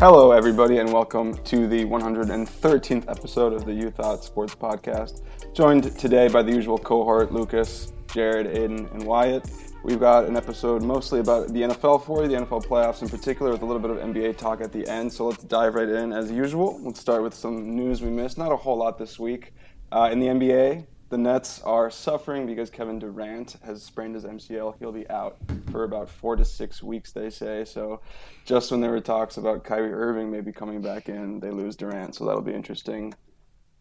Hello, everybody, and welcome to the 113th episode of the You Thought Sports Podcast. Joined today by the usual cohort Lucas, Jared, Aiden, and Wyatt. We've got an episode mostly about the NFL for you, the NFL playoffs in particular, with a little bit of NBA talk at the end. So let's dive right in as usual. Let's start with some news we missed. Not a whole lot this week. Uh, in the NBA, the Nets are suffering because Kevin Durant has sprained his MCL. He'll be out for about four to six weeks, they say. So, just when there were talks about Kyrie Irving maybe coming back in, they lose Durant. So that'll be interesting.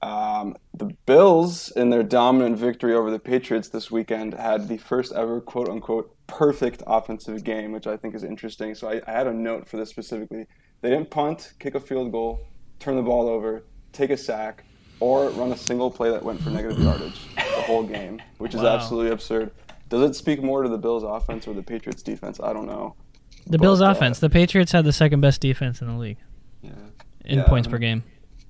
Um, the Bills, in their dominant victory over the Patriots this weekend, had the first ever quote unquote perfect offensive game, which I think is interesting. So I, I had a note for this specifically. They didn't punt, kick a field goal, turn the ball over, take a sack, or run a single play that went for negative yardage the whole game, which is Wow. absolutely absurd. Does it speak more to the Bills' offense or the Patriots' defense? I don't know. The Bills' But, uh, offense. The Patriots had the second best defense in the league Yeah. in Yeah, points I per game.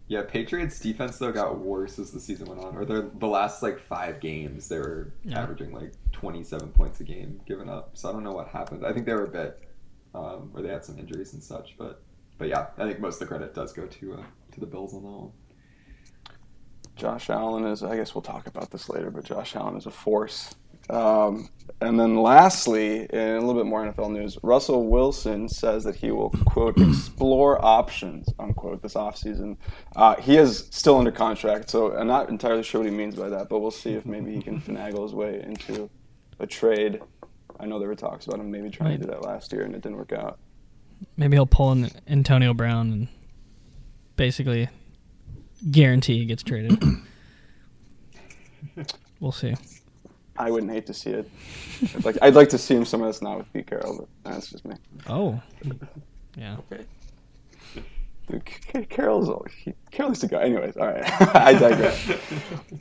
Yeah, Patriots defense though got worse as the season went on. Or the the last like five games they were Yeah. averaging like twenty seven points a game given up. So I don't know what happened. I think they were a bit um, where they had some injuries and such, but but yeah, I think most of the credit does go to uh, to the Bills on that one. Josh Allen is, I guess we'll talk about this later, but Josh Allen is a force. Um, and then lastly, in a little bit more NFL news, Russell Wilson says that he will, quote, explore options, unquote, this offseason. Uh, he is still under contract, so I'm not entirely sure what he means by that, but we'll see if maybe he can finagle his way into a trade. I know there were talks about him maybe trying to do that last year, and it didn't work out. Maybe he'll pull in Antonio Brown and basically guarantee he gets traded. we'll see. I wouldn't hate to see it. I'd like, I'd like to see him somewhere that's not with Pete Carroll, but that's just me. Oh, yeah. Dude, K- Carroll's he, Carroll's the guy. Anyways, all right. I digress.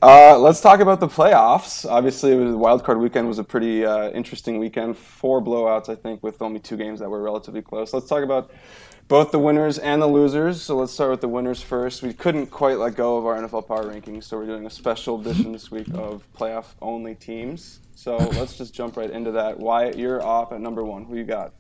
Uh, let's talk about the playoffs. Obviously, was wild card weekend was a pretty uh, interesting weekend. Four blowouts, I think, with only two games that were relatively close. Let's talk about both the winners and the losers. So let's start with the winners first. We couldn't quite let go of our NFL power rankings, so we're doing a special edition this week of playoff only teams. So let's just jump right into that. Wyatt, you're off at number one. Who you got?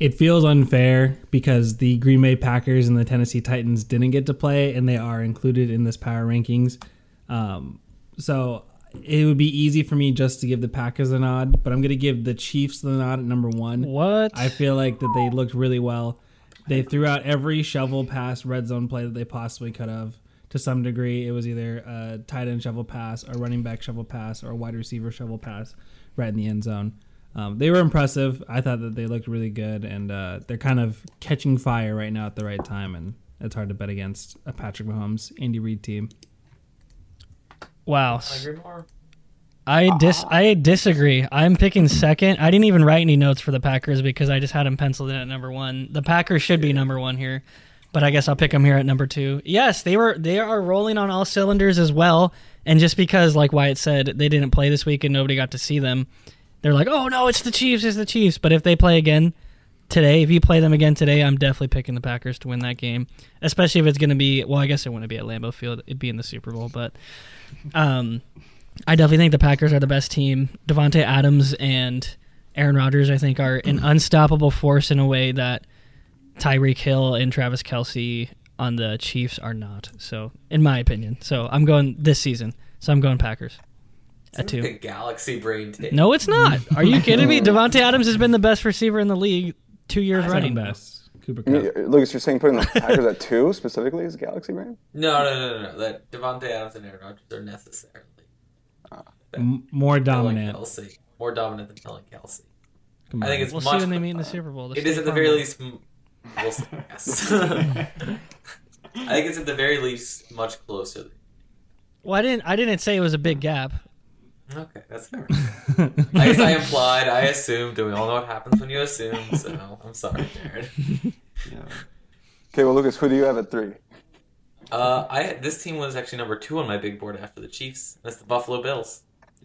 It feels unfair because the Green Bay Packers and the Tennessee Titans didn't get to play, and they are included in this power rankings. Um, so it would be easy for me just to give the Packers a nod, but I'm going to give the Chiefs the nod at number one. What? I feel like that they looked really well. They threw out every shovel pass red zone play that they possibly could have. To some degree, it was either a tight end shovel pass, or running back shovel pass, or a wide receiver shovel pass right in the end zone. Um, they were impressive. I thought that they looked really good, and uh, they're kind of catching fire right now at the right time. And it's hard to bet against a Patrick Mahomes, Andy Reid team. wow. I. I dis I disagree. I'm picking second. I didn't even write any notes for the Packers because I just had them penciled in at number one. The Packers should be number one here, but I guess I'll pick them here at number two. Yes, they were they are rolling on all cylinders as well. And just because, like Wyatt said, they didn't play this week and nobody got to see them, they're like, oh no, it's the Chiefs, it's the Chiefs. But if they play again today, if you play them again today, I'm definitely picking the Packers to win that game. Especially if it's going to be well, I guess it wouldn't be at Lambeau Field; it'd be in the Super Bowl, but. Um, I definitely think the Packers are the best team. Davante Adams and Aaron Rodgers, I think, are an unstoppable force in a way that Tyreek Hill and Travis Kelce on the Chiefs are not. So, in my opinion, so I'm going this season. So I'm going Packers at Seems like two. a galaxy brain take. No, it's not. Are you kidding me? Davante Adams has been the best receiver in the league two years running. Best, Cooper Kupp. mean, Lucas, you're saying putting the Packers at two specifically is Galaxy Brain? No, no, no, no, no. That Davante Adams and Aaron Rodgers are necessarily ah. M- more dominant. Kelce, more dominant than Helen Kelce. I think it's We'll much. see when they meet in the Super Bowl. The it is at the very least. We'll see, yes. I think it's at the very least much closer. Well, I didn't. I didn't say it was a big gap. Okay, that's fair. I guess I implied, I assumed, and we all know what happens when you assume. So I'm sorry, Jared. Yeah. Okay, well, Lucas, who do you have at three? Uh, I this team was actually number two on my big board after the Chiefs. That's the Buffalo Bills.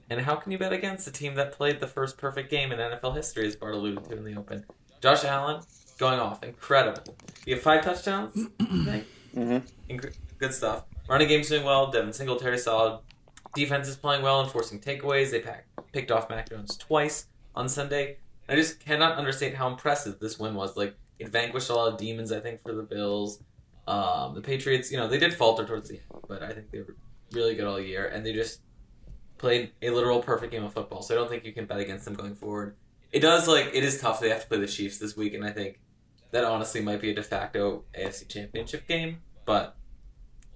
And how can you bet against a team that played the first perfect game in NFL history, as Bart alluded to in the open? Josh Allen going off, incredible. You have five touchdowns, I think. Mhm. Incre- good stuff. Running game's doing well. Devin Singletary solid. Defense is playing well and forcing takeaways. They pack, picked off Mac Jones twice on Sunday. I just cannot understate how impressive this win was. Like it vanquished a lot of demons. I think for the Bills, um, the Patriots, you know, they did falter towards the end, but I think they were really good all year, and they just played a literal perfect game of football. So I don't think you can bet against them going forward. It does like it is tough. They have to play the Chiefs this week, and I think that honestly might be a de facto AFC Championship game, but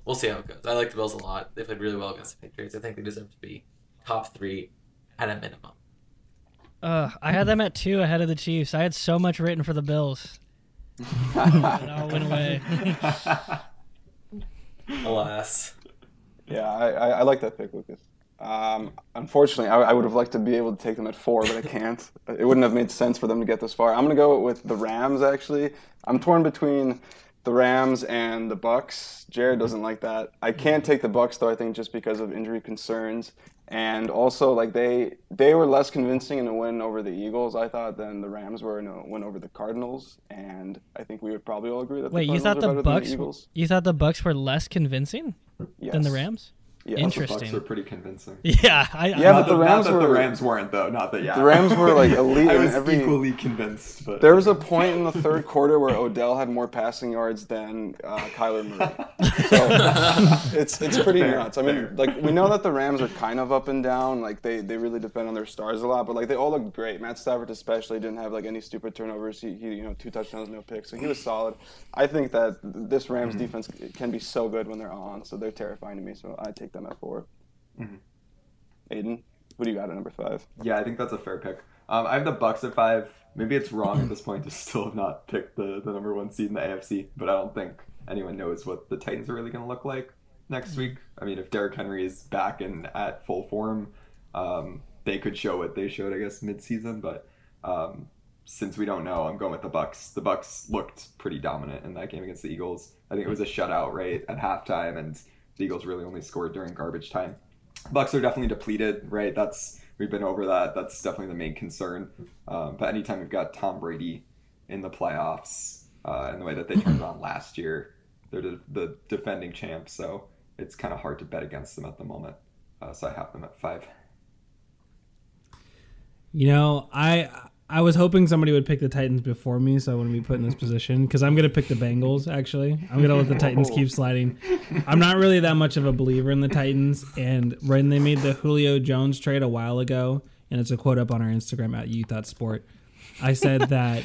we'll see how it goes. I like the Bills a lot. They played really well against the Patriots. I think they deserve to be top three at a minimum. Uh, I had them at two ahead of the Chiefs. I had so much written for the Bills. it all went away. Alas. Yeah, I, I, I like that pick, Lucas. Um, unfortunately, I, I would have liked to be able to take them at four, but I can't. it wouldn't have made sense for them to get this far. I'm going to go with the Rams. Actually, I'm torn between the Rams and the Bucks. Jared mm-hmm. doesn't like that. I mm-hmm. can't take the Bucks though. I think just because of injury concerns, and also like they they were less convincing in a win over the Eagles. I thought than the Rams were in a win over the Cardinals, and I think we would probably all agree that. Wait, the you thought the are better than Bucks? the Eagles. You thought the Bucks were less convincing Yes. than the Rams? Yes. The Interesting. Bucks were pretty convincing. Yeah, I, Yeah, not but the that- Rams not that were- the Rams weren't though. Not that yeah. The Rams were, like, elite I was every- equally convinced, but There was a point in the third quarter where Odell had more passing yards than uh, Kyler Murray. So it's it's pretty Fair, nuts. I mean, fair. like we know that the Rams are kind of up and down. Like they, they really depend on their stars a lot, but like they all look great. Matt Stafford especially didn't have like any stupid turnovers. He, he you know two touchdowns, no picks, so he was solid. I think that this Rams Mm-hmm. defense can be so good when they're on. So they're terrifying to me. So I take them at 4 Mm-hmm. Aiden, what do you got at number five? yeah, I think that's a fair pick. Um, I have the Bucks at five. Maybe it's wrong at this point to still have not picked the, the number one seed in the AFC, but I don't think anyone knows what the Titans are really going to look like next week. I mean, if Derrick Henry is back and at full form, um, they could show what they showed, I guess, midseason. But um, since we don't know, I'm going with the Bucks. The Bucks looked pretty dominant in that game against the Eagles. I think it was a shutout, right, at halftime, and the Eagles really only scored during garbage time. Bucks are definitely depleted, right? That's we've been over that. That's definitely the main concern. Um, but anytime we've got Tom Brady in the playoffs, uh, and the way that they turned on last year, they're the, the defending champs, so it's kind of hard to bet against them at the moment. Uh, so I have them at five. You know, I I was hoping somebody would pick the Titans before me, so I wouldn't be put in this position because I'm gonna pick the Bengals. Actually, I'm gonna let the Titans keep sliding. I'm not really that much of a believer in the Titans, and when they made the Julio Jones trade a while ago, and it's a quote up on our Instagram at You Thought Sport, I said that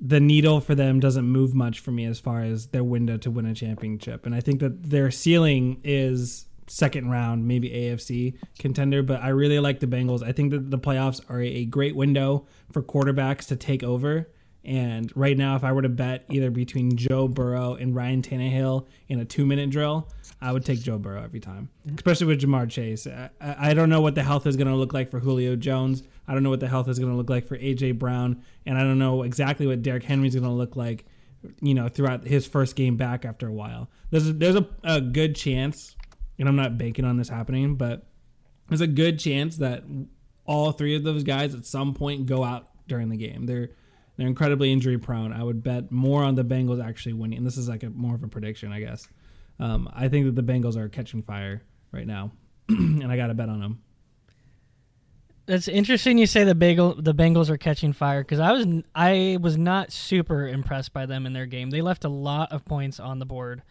the needle for them doesn't move much for me as far as their window to win a championship, and I think that their ceiling is second round, maybe AFC contender. But I really like the Bengals. I think that the playoffs are a great window for quarterbacks to take over. And right now, if I were to bet either between Joe Burrow and Ryan Tannehill in a two minute drill, I would take Joe Burrow every time, especially with Ja'Marr Chase. I, I don't know what the health is going to look like for Julio Jones. I don't know what the health is going to look like for AJ Brown, and I don't know exactly what Derrick Henry's going to look like. You know, throughout his first game back after a while, there's a, there's a, a good chance, and I'm not banking on this happening, but there's a good chance that all three of those guys at some point go out during the game. They're they're incredibly injury prone. I would bet more on the Bengals actually winning. And this is like a more of a prediction, I guess. Um, I think that the Bengals are catching fire right now, and I got to bet on them. That's interesting you say the bagel the Bengals are catching fire because I was I was not super impressed by them in their game. They left a lot of points on the board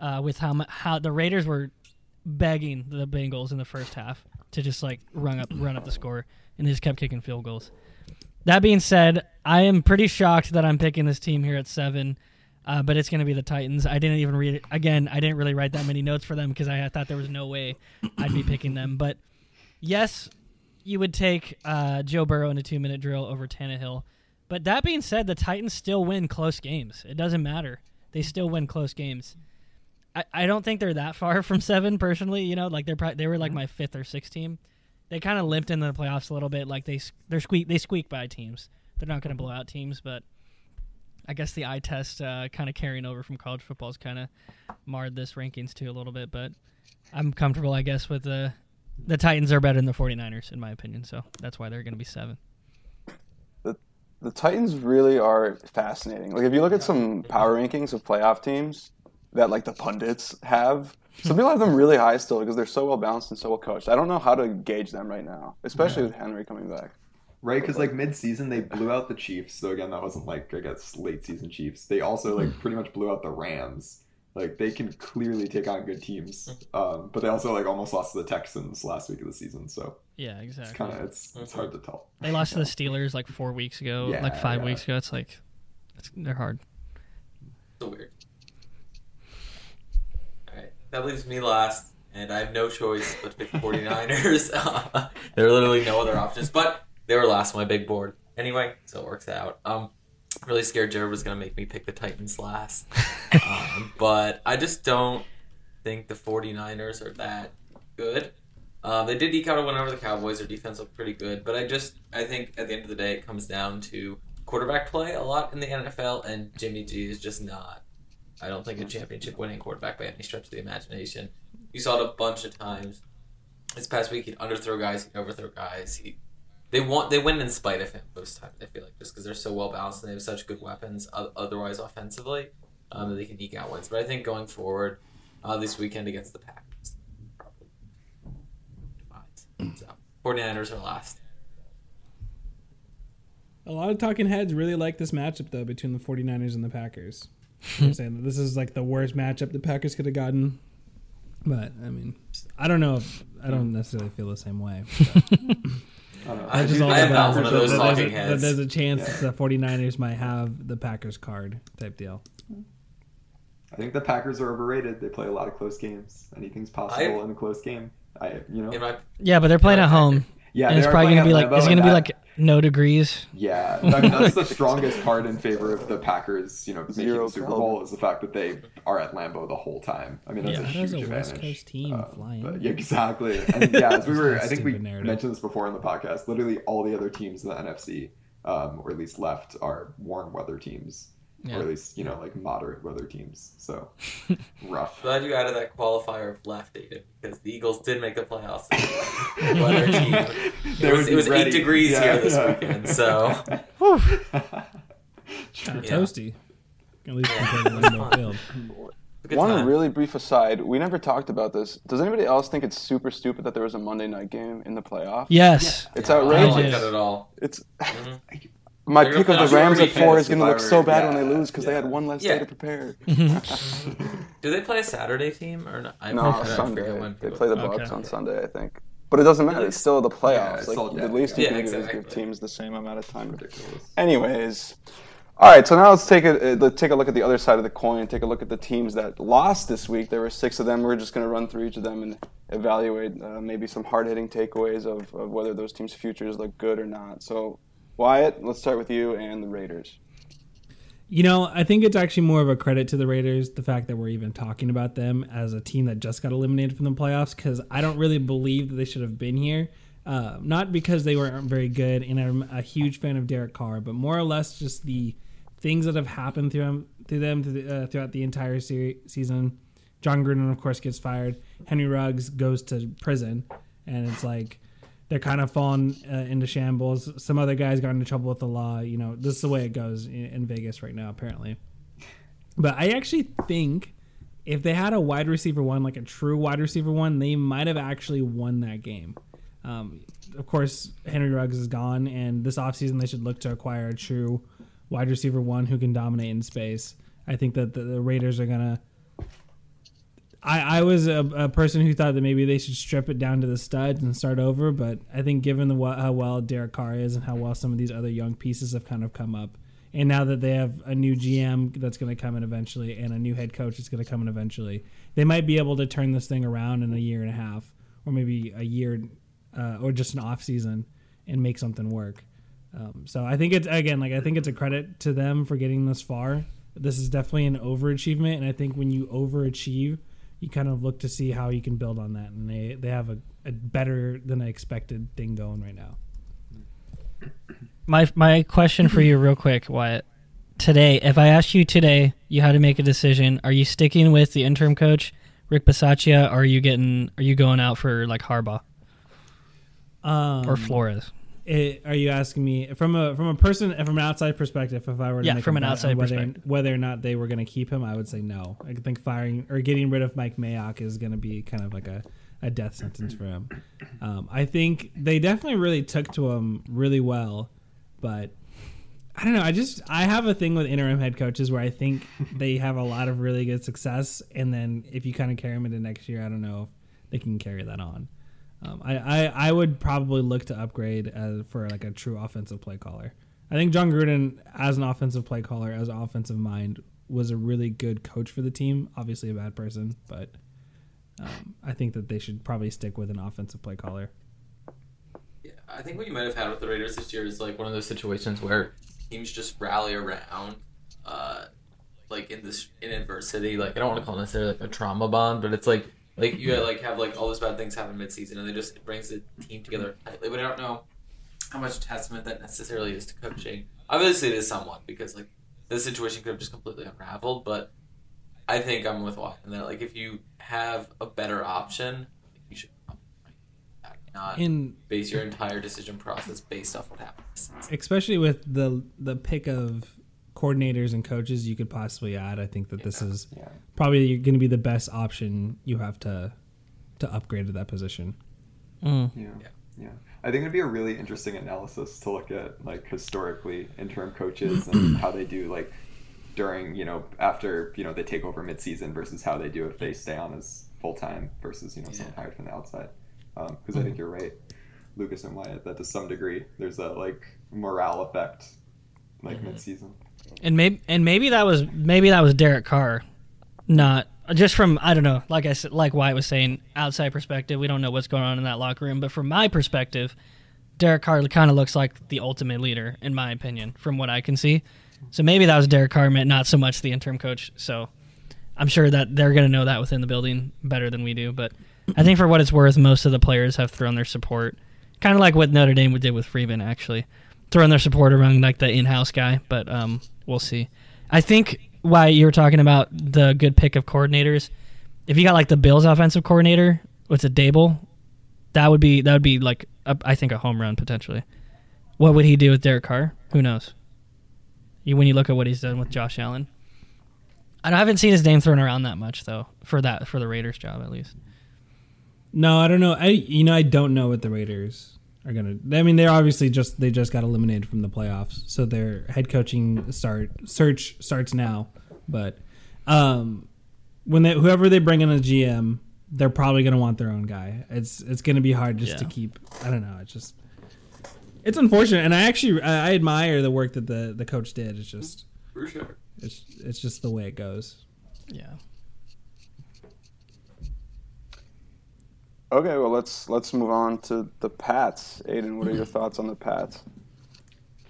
uh, with how how the Raiders were begging the Bengals in the first half to just like run up run up the score, and they just kept kicking field goals. That being said, I am pretty shocked that I'm picking this team here at seven, uh, but it's going to be the Titans. I didn't even read it again. I didn't really write that many notes for them because I thought there was no way I'd be picking them. But yes, you would take uh, Joe Burrow in a two minute drill over Tannehill. But that being said, the Titans still win close games. It doesn't matter. They still win close games. I, I don't think they're that far from seven personally. You know, like they're probably, they were like my fifth or sixth team. They kind of limped in the playoffs a little bit. Like they they're squeak they squeak by teams. They're not going to blow out teams, but I guess the eye test uh, kind of carrying over from college football's kind of marred this rankings too a little bit. But I'm comfortable, I guess, with the the Titans are better than the 49ers in my opinion. So that's why they're going to be seven. the Titans really are fascinating. Like if you look at some power rankings of playoff teams that like the pundits have, some people have them really high still because they're so well balanced and so well coached. I don't know how to gauge them right now, especially with Henry coming back. Right, because like mid-season they blew out the Chiefs. So again, that wasn't like I guess late season Chiefs. They also like pretty much blew out the Rams. Like they can clearly take on good teams, um, but they also like almost lost to the Texans last week of the season. So Yeah, exactly. it's kind of it's it's hard to tell. They lost to the Steelers like four weeks ago, Yeah, like five yeah. weeks ago. It's like it's, they're hard. So weird. That leaves me last, and I have no choice but to pick the 49ers. there are literally no other options, but they were last on my big board. Anyway, so it works out. Um, really scared Jared was going to make me pick the Titans last. um, but I just don't think the 49ers are that good. Um, they did eke out a win over the Cowboys. Their defense looked pretty good, but I just I think at the end of the day it comes down to quarterback play a lot in the NFL, and Jimmy G is just not. I don't think a championship winning quarterback by any stretch of the imagination. You saw it a bunch of times. This past week, he'd underthrow guys, he'd overthrow guys. He, they want they win in spite of him most times. I feel like just because they're so well balanced and they have such good weapons, otherwise offensively, um, that they can eke out wins. But I think going forward, uh, this weekend against the Packers, probably fine. So 49ers are last. A lot of talking heads really like this matchup though between the 49ers and the Packers. They're saying that this is like the worst matchup the Packers could have gotten. But I mean, I don't know if I don't necessarily feel the same way. I don't know. I that's just do- all I about one of that those there's talking a- that. There's a chance Yeah. that the 49ers might have the Packers card type deal. I think the Packers are overrated. They play a lot of close games. Anything's possible I- in a close game. I you know In my Yeah, but they're playing at home, yeah. and it's probably gonna be like it's gonna be like no degrees. Yeah, I mean that's the strongest card in favor of the Packers. You know, making Zero the Super Kelvin. Bowl is the fact that they are at Lambeau the whole time. I mean, that's Yeah. a How huge does a advantage. West Coast team Um, fly but yeah, exactly. And yeah, as we were, I think we narrative. mentioned this before in the podcast. Literally, all the other teams in the NFC, um, or at least left, are warm weather teams, Yeah. or at least you know like moderate weather teams. So rough. Glad you added that qualifier of left, Aiden, because the Eagles did make the playoffs. Weather team. It was, it was eight degrees Yeah, here this yeah. weekend, so Kind of Yeah. toasty. At least compared Field. a One time. really brief aside. We never talked about this. Does anybody else think it's super stupid that there was a Monday night game in the playoffs? Yes. It's I don't outrageous. like that at all. It's Mhm. My They're pick of the Rams at four is going to look so were- bad when they lose because they had one less Yeah. day to prepare. Do they play a Saturday team or not? I no, forget- Sunday. when They play the Okay. Bucks on Sunday, I think. But it doesn't matter. It's still the playoffs. it's like still- the yeah, least you can Yeah, do give teams the same amount of time. Ridiculous. Anyways, all right. So now let's take a uh, let's take a look at the other side of the coin. Take a look at the teams that lost this week. There were six of them. We're just going to run through each of them and evaluate uh, maybe some hard hitting takeaways of, of whether those teams' futures look good or not. So, Wyatt, let's start with you and the Raiders. You know, I think it's actually more of a credit to the Raiders, the fact that we're even talking about them as a team that just got eliminated from the playoffs, because I don't really believe that they should have been here. Uh, not because they weren't very good, and I'm a huge fan of Derek Carr, but more or less just the things that have happened through them, through them through the, uh, throughout the entire seri- season. Jon Gruden, of course, gets fired. Henry Ruggs goes to prison, and it's like they're kind of falling uh, into shambles. Some other guys got into trouble with the law. You know, this is the way it goes in, in Vegas right now, apparently. But I actually think if they had a wide receiver one, like a true wide receiver one, they might have actually won that game. Um, of course, Henry Ruggs is gone, and this offseason they should look to acquire a true wide receiver one who can dominate in space. I think that the, the Raiders are going to I, I was a, a person who thought that maybe they should strip it down to the studs and start over, but I think given the how well Derek Carr is and how well some of these other young pieces have kind of come up, and now that they have a new GM that's going to come in eventually and a new head coach that's going to come in eventually, they might be able to turn this thing around in a year and a half, or maybe a year, uh, or just an off season, and make something work. Um, so I think it's again like I think it's a credit to them for getting this far. This is definitely an overachievement, and I think when you overachieve, you kind of look to see how you can build on that, and they they have a, a better than I expected thing going right now. My my question for you, real quick, Wyatt. Today, if I asked you today, you had to make a decision. Are you sticking with the interim coach, Rick Bisaccia, or are you getting? Are you going out for like Harbaugh Um, or Flores? It, are you asking me from a from a person from an outside perspective? If I were to Yeah, make from an outside whether, perspective. whether or not they were going to keep him, I would say no. I think firing or getting rid of Mike Mayock is going to be kind of like a, a death sentence for him. Um, I think they definitely really took to him really well, but I don't know. I just I have a thing with interim head coaches where I think they have a lot of really good success, and then if you kind of carry them into next year, I don't know if they can carry that on. Um, I, I I would probably look to upgrade as, for like a true offensive play caller. I think Jon Gruden, as an offensive play caller, as an offensive mind, was a really good coach for the team. Obviously, a bad person, but um, I think that they should probably stick with an offensive play caller. Yeah, I think what you might have had with the Raiders this year is like one of those situations where teams just rally around, uh, like in this in adversity. Like I don't want to call it necessarily like a trauma bond, but it's like like you like have like all these bad things happen midseason, and they just brings the team together tightly. But I don't know how much testament that necessarily is to coaching. Obviously, it is somewhat because like this situation could have just completely unraveled, but. I think I'm with Wyatt in that like if you have a better option, you should not In base your entire decision process based off what happens. especially with the the pick of coordinators and coaches you could possibly add, I think that this is Yeah. probably going to be the best option you have to to upgrade to that position. Mm. Yeah. Yeah. yeah. I think it'd be a really interesting analysis to look at like historically interim coaches and how they do like during, you know, after, you know, they take over midseason versus how they do if they stay on as full time versus, you know, someone hired from the outside. Because I think you're right, Lucas and Wyatt, that to some degree there's a like morale effect like Mhm. midseason. And maybe and maybe that was maybe that was Derek Carr, not just from I don't know. Like I said, like Wyatt was saying, outside perspective, we don't know what's going on in that locker room. But from my perspective, Derek Carr kind of looks like the ultimate leader, in my opinion, from what I can see. So maybe that was Derek Carr, meant not so much the interim coach. So I'm sure that they're going to know that within the building better than we do. But I think for what it's worth, most of the players have thrown their support, kind of like what Notre Dame did with Freeman, actually, throwing their support around like the in-house guy. But um, we'll see. I think why you were talking about the good pick of coordinators. If you got like the Bills offensive coordinator, what's a Daboll? That would be that would be like a, I think a home run potentially. What would he do with Derek Carr? Who knows? You when you look at what he's done with Josh Allen. I haven't seen his name thrown around that much though for that for the Raiders job at least. No, I don't know. I you know I don't know what the Raiders are gonna. I mean, they're obviously just they just got eliminated from the playoffs, so their head coaching start search starts now. But um, when they whoever they bring in a GM, they're probably gonna want their own guy. It's it's gonna be hard just to keep. I don't know. It's just it's unfortunate, and I actually I, I admire the work that the the coach did. It's just For sure. it's it's just the way it goes. Yeah. Okay, well let's let's move on to the Pats. Aiden, what are your thoughts on the Pats?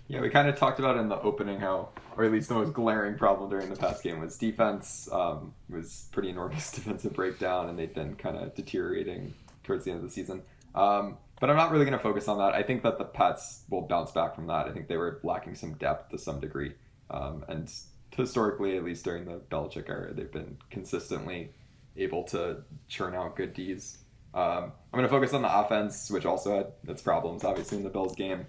Yeah, we kind of talked about in the opening how, or at least the most glaring problem during the past game was defense um, was pretty enormous defensive breakdown, and they've been kind of deteriorating towards the end of the season. Um, but I'm not really going to focus on that. I think that the Pats will bounce back from that. I think they were lacking some depth to some degree, um, and historically, at least during the Belichick era, they've been consistently able to churn out good D's. Um, I'm going to focus on the offense, which also had its problems, obviously, in the Bills game.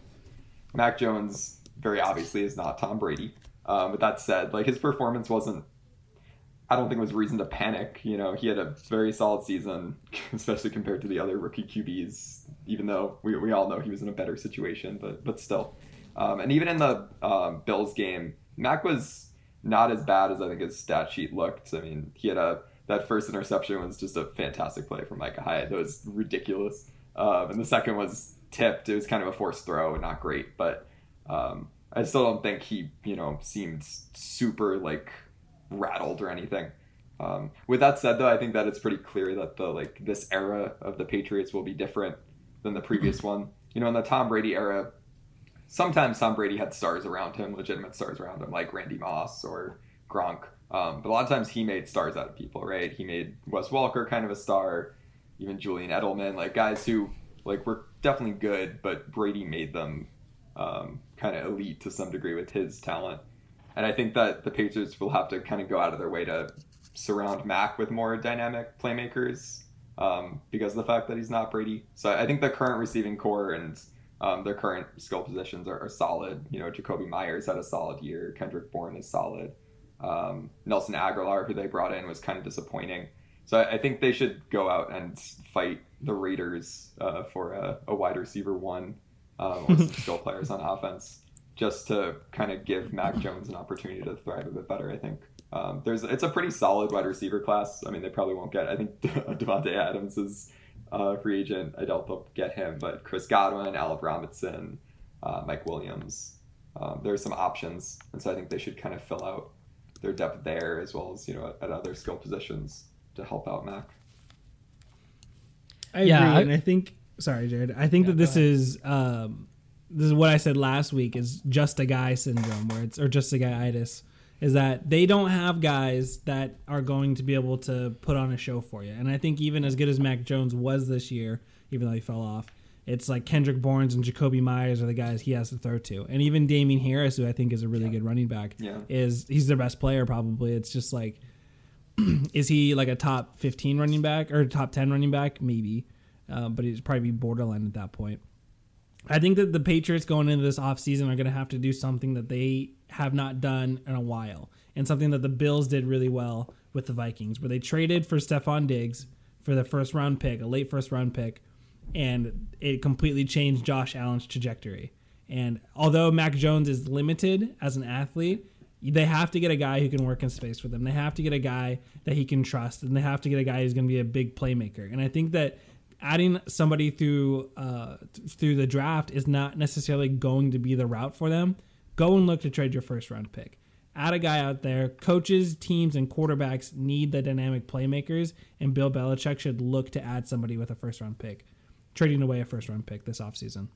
Mac Jones very obviously is not Tom Brady. Um, but that said, like his performance wasn't. I don't think it was reason to panic. You know, he had a very solid season, especially compared to the other rookie QBs. Even though we, we all know he was in a better situation, but but still. Um, and even in the um, Bills game, Mac was not as bad as I think his stat sheet looked. I mean, he had a that first interception was just a fantastic play from Micah Hyde. That was ridiculous. Um, and the second was tipped. It was kind of a forced throw, not great, but um, I still don't think he, you know, seemed super like rattled or anything. Um, with that said, though, I think that it's pretty clear that the like this era of the Patriots will be different than the previous one. You know, in the Tom Brady era, sometimes Tom Brady had stars around him, legitimate stars around him, like Randy Moss or Gronk. Um, but a lot of times he made stars out of people, right? He made Wes Walker kind of a star, even Julian Edelman, like guys who like were definitely good, but Brady made them um, kind of elite to some degree with his talent. And I think that the Patriots will have to kind of go out of their way to surround Mac with more dynamic playmakers um, because of the fact that he's not Brady. So I think the current receiving corps and Um, their current skill positions are, are solid. You know, Jakobi Meyers had a solid year. Kendrick Bourne is solid. Um, Nelson Agholor, who they brought in, was kind of disappointing. So I, I think they should go out and fight the Raiders uh, for a, a wide receiver one um, or some skill players on offense, just to kind of give Mac Jones an opportunity to thrive a bit better. I think um, there's it's a pretty solid wide receiver class. I mean, they probably won't get. I think Davante Adams is uh, free agent. I doubt they'll get him, but Chris Godwin, Alec Robinson, uh, Mike Williams. Um, there's some options, and so I think they should kind of fill out their depth there as well as you know at, at other skill positions to help out Mac. I agree, Yeah, I- and I think. Sorry, Jared. I think that this is um, this is what I said last week is just a guy syndrome, where it's or just a guy itis, is that they don't have guys that are going to be able to put on a show for you. And I think even as good as Mac Jones was this year, even though he fell off, it's like Kendrick Bourne and Jakobi Meyers are the guys he has to throw to, and even Damien Harris, who I think is a really good running back, Yeah. is he's their best player probably. It's just like is he like a top 15 running back or top 10 running back? Maybe. Uh, but he's probably be borderline at that point. I think that the Patriots going into this offseason are going to have to do something that they have not done in a while and something that the Bills did really well with the Vikings, where they traded for Stefon Diggs for the first round pick, a late first round pick, and it completely changed Josh Allen's trajectory. And although Mac Jones is limited as an athlete, they have to get a guy who can work in space for them. They have to get a guy that he can trust, and they have to get a guy who's going to be a big playmaker. And I think that adding somebody through uh, through the draft is not necessarily going to be the route for them. Go and look to trade your first round pick. Add a guy out there. Coaches, teams, and quarterbacks need the dynamic playmakers, and Bill Belichick should look to add somebody with a first round pick, trading away a first round pick this offseason.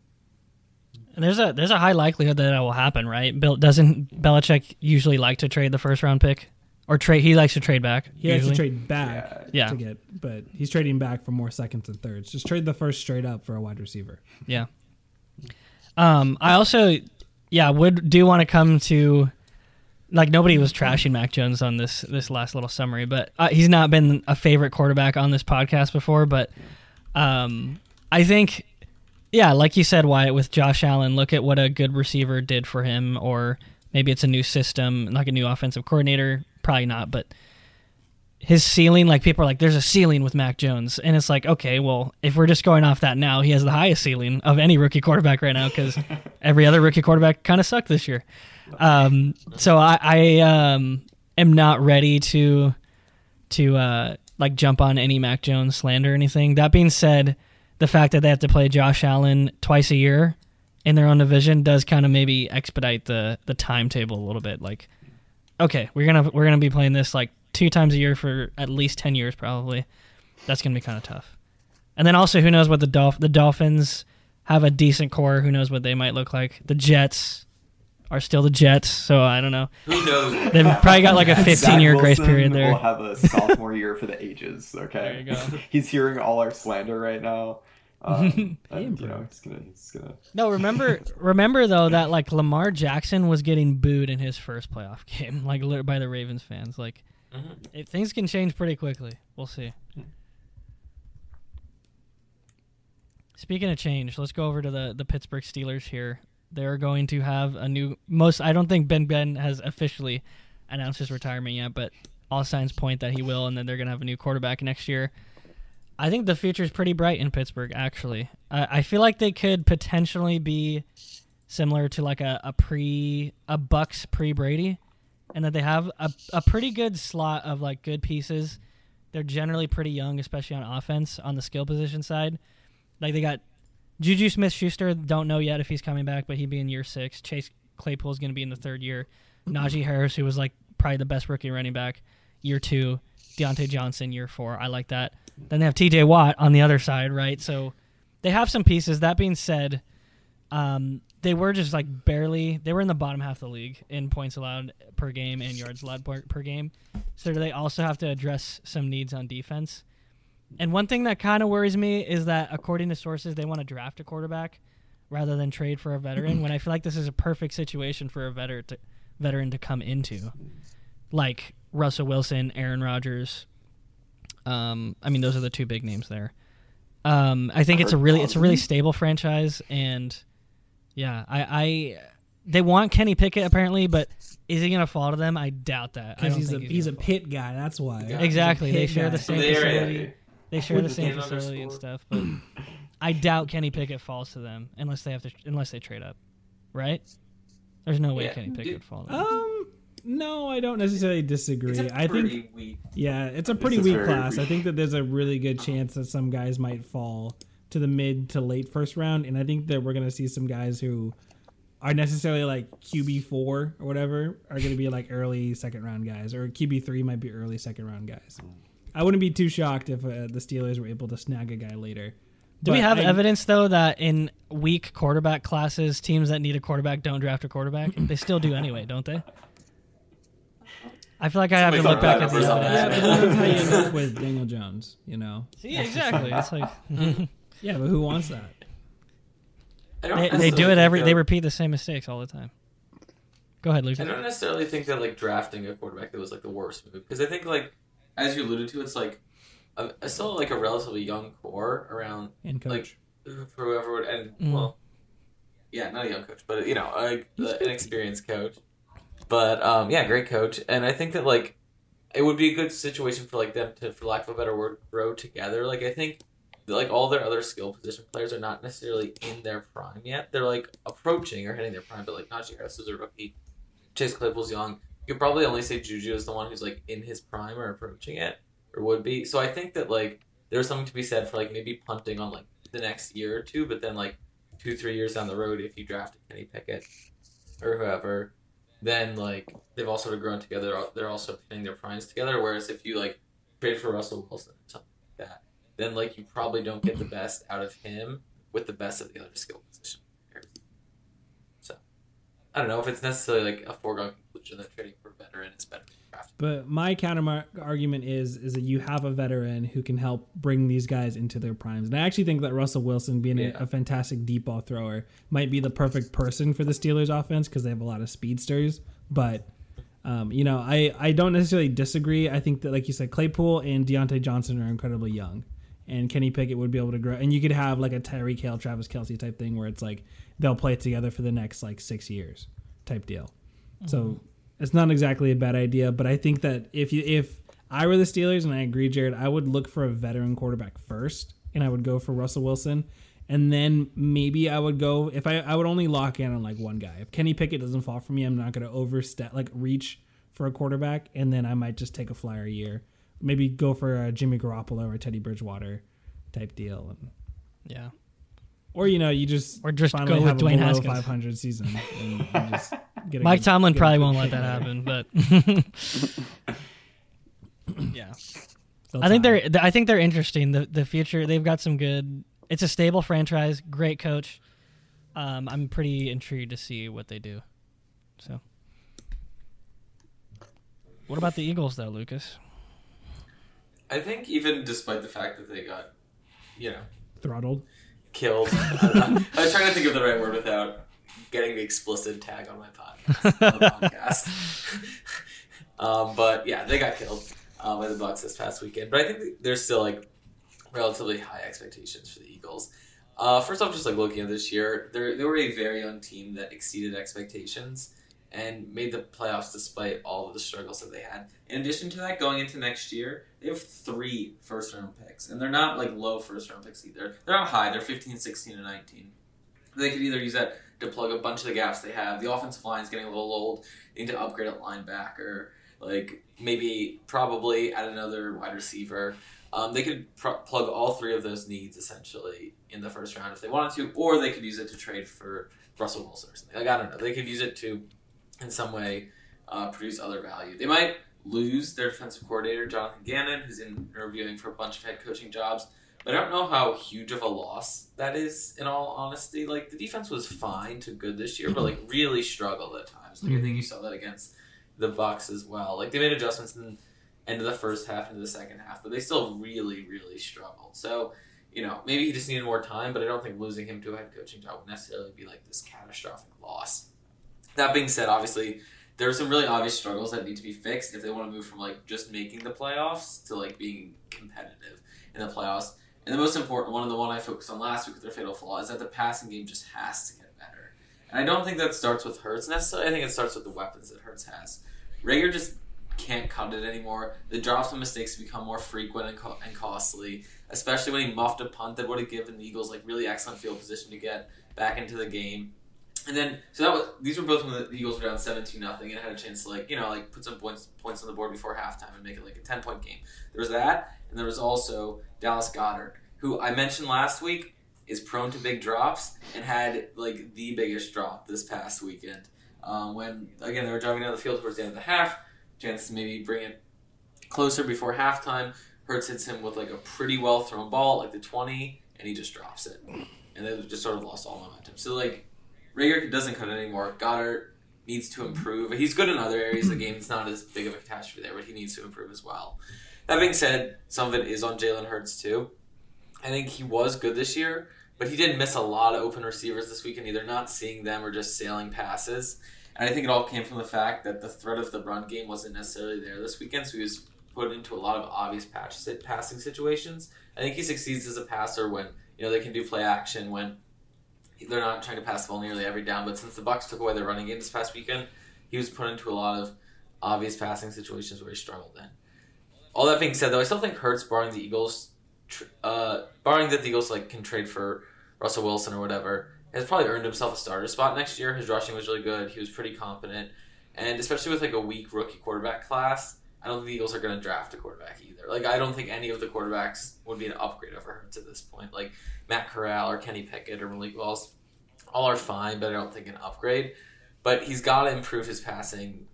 And there's a there's a high likelihood that that will happen, right? Bill doesn't Belichick usually like to trade the first round pick or trade. He likes to trade back. He has to trade back Yeah. to get, but he's trading back for more seconds and thirds. Just trade the first straight up for a wide receiver. Yeah. Um, I also, yeah, would do want to come to, like nobody was trashing Mac Jones on this this last little summary, but uh, he's not been a favorite quarterback on this podcast before. But um, I think, yeah, like you said, Wyatt with Josh Allen, look at what a good receiver did for him, or maybe it's a new system, like a new offensive coordinator. Probably not, but his ceiling, like people are like, there's a ceiling with Mac Jones, and it's like, okay, well, if we're just going off that now, he has the highest ceiling of any rookie quarterback right now because every other rookie quarterback kind of sucked this year. Um, so I, I um, am not ready to to uh, like jump on any Mac Jones slander or anything. That being said, the fact that they have to play Josh Allen twice a year in their own division does kind of maybe expedite the the timetable a little bit. Like, okay, we're gonna we're gonna be playing this like two times a year for at least ten years probably. That's gonna be kind of tough. And then also, who knows what the Dolph- the Dolphins have a decent core. Who knows what they might look like? The Jets are still the Jets, so I don't know. Who knows? They've probably got like a Zach 15 year grace period there. We'll have a sophomore year for the ages. Okay, There you go. he's hearing all our slander right now. Um, and, you know, he's gonna, he's gonna. No, remember, remember though that like Lamar Jackson was getting booed in his first playoff game, like by the Ravens fans. Like, Mhm. it, things can change pretty quickly. We'll see. Speaking of change, let's go over to the the Pittsburgh Steelers here. They're going to have a new most. I don't think Ben Ben has officially announced his retirement yet, but all signs point that he will, and then they're going to have a new quarterback next year. I think the future is pretty bright in Pittsburgh. Actually, I, I feel like they could potentially be similar to like a, a pre a Bucks pre Brady, and that they have a, a pretty good slot of like good pieces. They're generally pretty young, especially on offense on the skill position side. Like they got Juju Smith Schuster. Don't know yet if he's coming back, but he'd be in year six. Chase Claypool's going to be in the third year. Mm-hmm. Najee Harris, who was like probably the best rookie running back, year two. Diontae Johnson, year four. I like that. Then they have T.J. Watt on the other side, right? So they have some pieces. That being said, um, they were just like barely. They were in the bottom half of the league in points allowed per game and yards allowed per, per game. So do they also have to address some needs on defense. And one thing that kind of worries me is that, according to sources, they want to draft a quarterback rather than trade for a veteran. when I feel like this is a perfect situation for a veteran to, veteran to come into, like Russell Wilson, Aaron Rodgers. Um, I mean, those are the two big names there. Um, I think it's a really it's a really stable franchise, and Yeah, I, I they want Kenny Pickett apparently, but is he gonna fall to them? I doubt that. Because he's a think he's a Pitt guy. That's why. Yeah. Exactly. They Pitt share the same They're- facility. They share the same the facility and stuff, but I doubt Kenny Pickett falls to them unless they have to unless they trade up, right? There's no way Yeah. Kenny Pickett Dude. would fall. To them. Um, no, I don't necessarily disagree. It's a I think weak. yeah, it's a pretty weak very class. I think that there's a really good chance that some guys might fall to the mid to late first round, and I think that we're gonna see some guys who are necessarily like QB four or whatever are gonna be like early second round guys, or QB three might be early second round guys. I wouldn't be too shocked if uh, the Steelers were able to snag a guy later. Do we have I- evidence though that in weak quarterback classes, teams that need a quarterback don't draft a quarterback? they still do anyway, don't they? I feel like I have to Somebody look back at numbers the on Yeah, but that's how you end up with Daniel Jones, you know. See, exactly. It's like Yeah, but who wants that? They, they do it every. They repeat the same mistakes all the time. Go ahead, I don't necessarily think that like drafting a quarterback that was like the worst move because I think like as you alluded to, it's like a, a still like a relatively young core around And coach. like for whoever would and Mm. well, yeah, not a young coach, but you know, like an experienced coach. But um, yeah, great coach, and I think that like it would be a good situation for like them to, for lack of a better word, grow together. Like I think like all their other skill position players are not necessarily in their prime yet. They're like approaching or hitting their prime, but like Najee Harris is a rookie. Chase Claypool's young. You could probably only say Juju is the one who's like in his prime or approaching it, or would be. So I think that like there's something to be said for like maybe punting on like the next year or two, but then like two three years down the road, if you drafted Kenny Pickett or whoever, then like they've all sort of grown together. They're also hitting their primes together. Whereas if you like trade for Russell Wilson or something like that, then like you probably don't get the best out of him with the best of the other skill position. So I don't know if it's necessarily like a foregone conclusion that trading for a veteran is better. But my counter argument is is that you have a veteran who can help bring these guys into their primes. And I actually think that Russell Wilson, being Yeah. a, a fantastic deep ball thrower, might be the perfect person for the Steelers offense because they have a lot of speedsters. But um, you know, I, I don't necessarily disagree. I think that like you said, Claypool and Diontae Johnson are incredibly young. And Kenny Pickett would be able to grow and you could have like a Tyreek Hill, Travis Kelce type thing where it's like they'll play together for the next like six years type deal. So it's not exactly a bad idea, but I think that if you if I were the Steelers and I agree, Jared, I would look for a veteran quarterback first, and I would go for Russell Wilson, and then maybe I would go if I I would only lock in on like one guy. If Kenny Pickett doesn't fall for me, I'm not going to overstep like reach for a quarterback, and then I might just take a flyer year, maybe go for a Jimmy Garoppolo or Teddy Bridgewater type deal, and, Yeah. Or you know you just Or just finally go with Dwayne Haskins. 500 season. And, and just get a Mike good- Tomlin get probably good won't let that there. happen, but yeah. They'll I think try. they're I think they're interesting. The the future they've got some good. It's a stable franchise, great coach. Um, I'm pretty intrigued to see what they do. So, what about the Eagles though, Lucas? I think even despite the fact that they got, you know, throttled. Killed. I. I was trying to think of the right word without getting the explicit tag on my podcast. on podcast. um, but yeah, they got killed uh, by the Bucks this past weekend. But I think there's still like relatively high expectations for the Eagles. Uh, first off, just like looking at this year, they they were a very young team that exceeded expectations and made the playoffs despite all of the struggles that they had. In addition to that, going into next year, they have three first round picks, and they're not like low first round picks either. They're not high, they're 15, 16, and 19. They could either use that to plug a bunch of the gaps they have. The offensive line is getting a little old, they need to upgrade at linebacker, like maybe probably add another wide receiver. Um, they could pr- plug all three of those needs essentially in the first round if they wanted to, or they could use it to trade for Russell Wilson or something. Like I don't know. They could use it to, in some way, uh, produce other value. They might lose their defensive coordinator Jonathan Gannon, who's in interviewing for a bunch of head coaching jobs. But I don't know how huge of a loss that is. In all honesty, like the defense was fine to good this year, but like really struggled at times. Like I think you saw that against the Bucks as well. Like they made adjustments in end of the first half into the second half, but they still really, really struggled. So, you know, maybe he just needed more time, but I don't think losing him to a head coaching job would necessarily be like this catastrophic loss. That being said, obviously, there are some really obvious struggles that need to be fixed if they want to move from like just making the playoffs to like being competitive in the playoffs. And the most important one, and the one I focused on last week with their fatal flaw, is that the passing game just has to get better. And I don't think that starts with Hurts necessarily. I think it starts with the weapons that Hurts has. Reagor just can't cut it anymore. The drops and mistakes become more frequent and, co- and costly, especially when he muffed a punt that would have given the Eagles like really excellent field position to get back into the game. And then, so that was these were both when the Eagles were down seventeen nothing and had a chance to like you know like put some points points on the board before halftime and make it like a ten point game. There was that, and there was also Dallas Goedert, who I mentioned last week is prone to big drops and had like the biggest drop this past weekend. Um, when again they were driving down the field towards the end of the half, chance to maybe bring it closer before halftime. Hurts hits him with like a pretty well thrown ball, like the twenty, and he just drops it, and they just sort of lost all momentum. So like Reagor doesn't cut it anymore. Goedert needs to improve. He's good in other areas of the game. It's not as big of a catastrophe there, but he needs to improve as well. That being said, some of it is on Jalen Hurts too. I think he was good this year, but he didn't miss a lot of open receivers this weekend, either not seeing them or just sailing passes. And I think it all came from the fact that the threat of the run game wasn't necessarily there this weekend, so he was put into a lot of obvious patch passing situations. I think he succeeds as a passer when you know they can do play action when they're not trying to pass the ball nearly every down. But since the Bucks took away their running game this past weekend, he was put into a lot of obvious passing situations where he struggled in. All that being said, though, I still think Hurts, barring the Eagles, uh, barring that the Eagles like can trade for Russell Wilson or whatever, has probably earned himself a starter spot next year. His rushing was really good. He was pretty competent, and especially with like a weak rookie quarterback class, I don't think the Eagles are going to draft a quarterback either. Like I don't think any of the quarterbacks would be an upgrade over Hurts to this point. Like Matt Corral or Kenny Pickett or Malik Willis, all are fine, but I don't think an upgrade. But he's got to improve his passing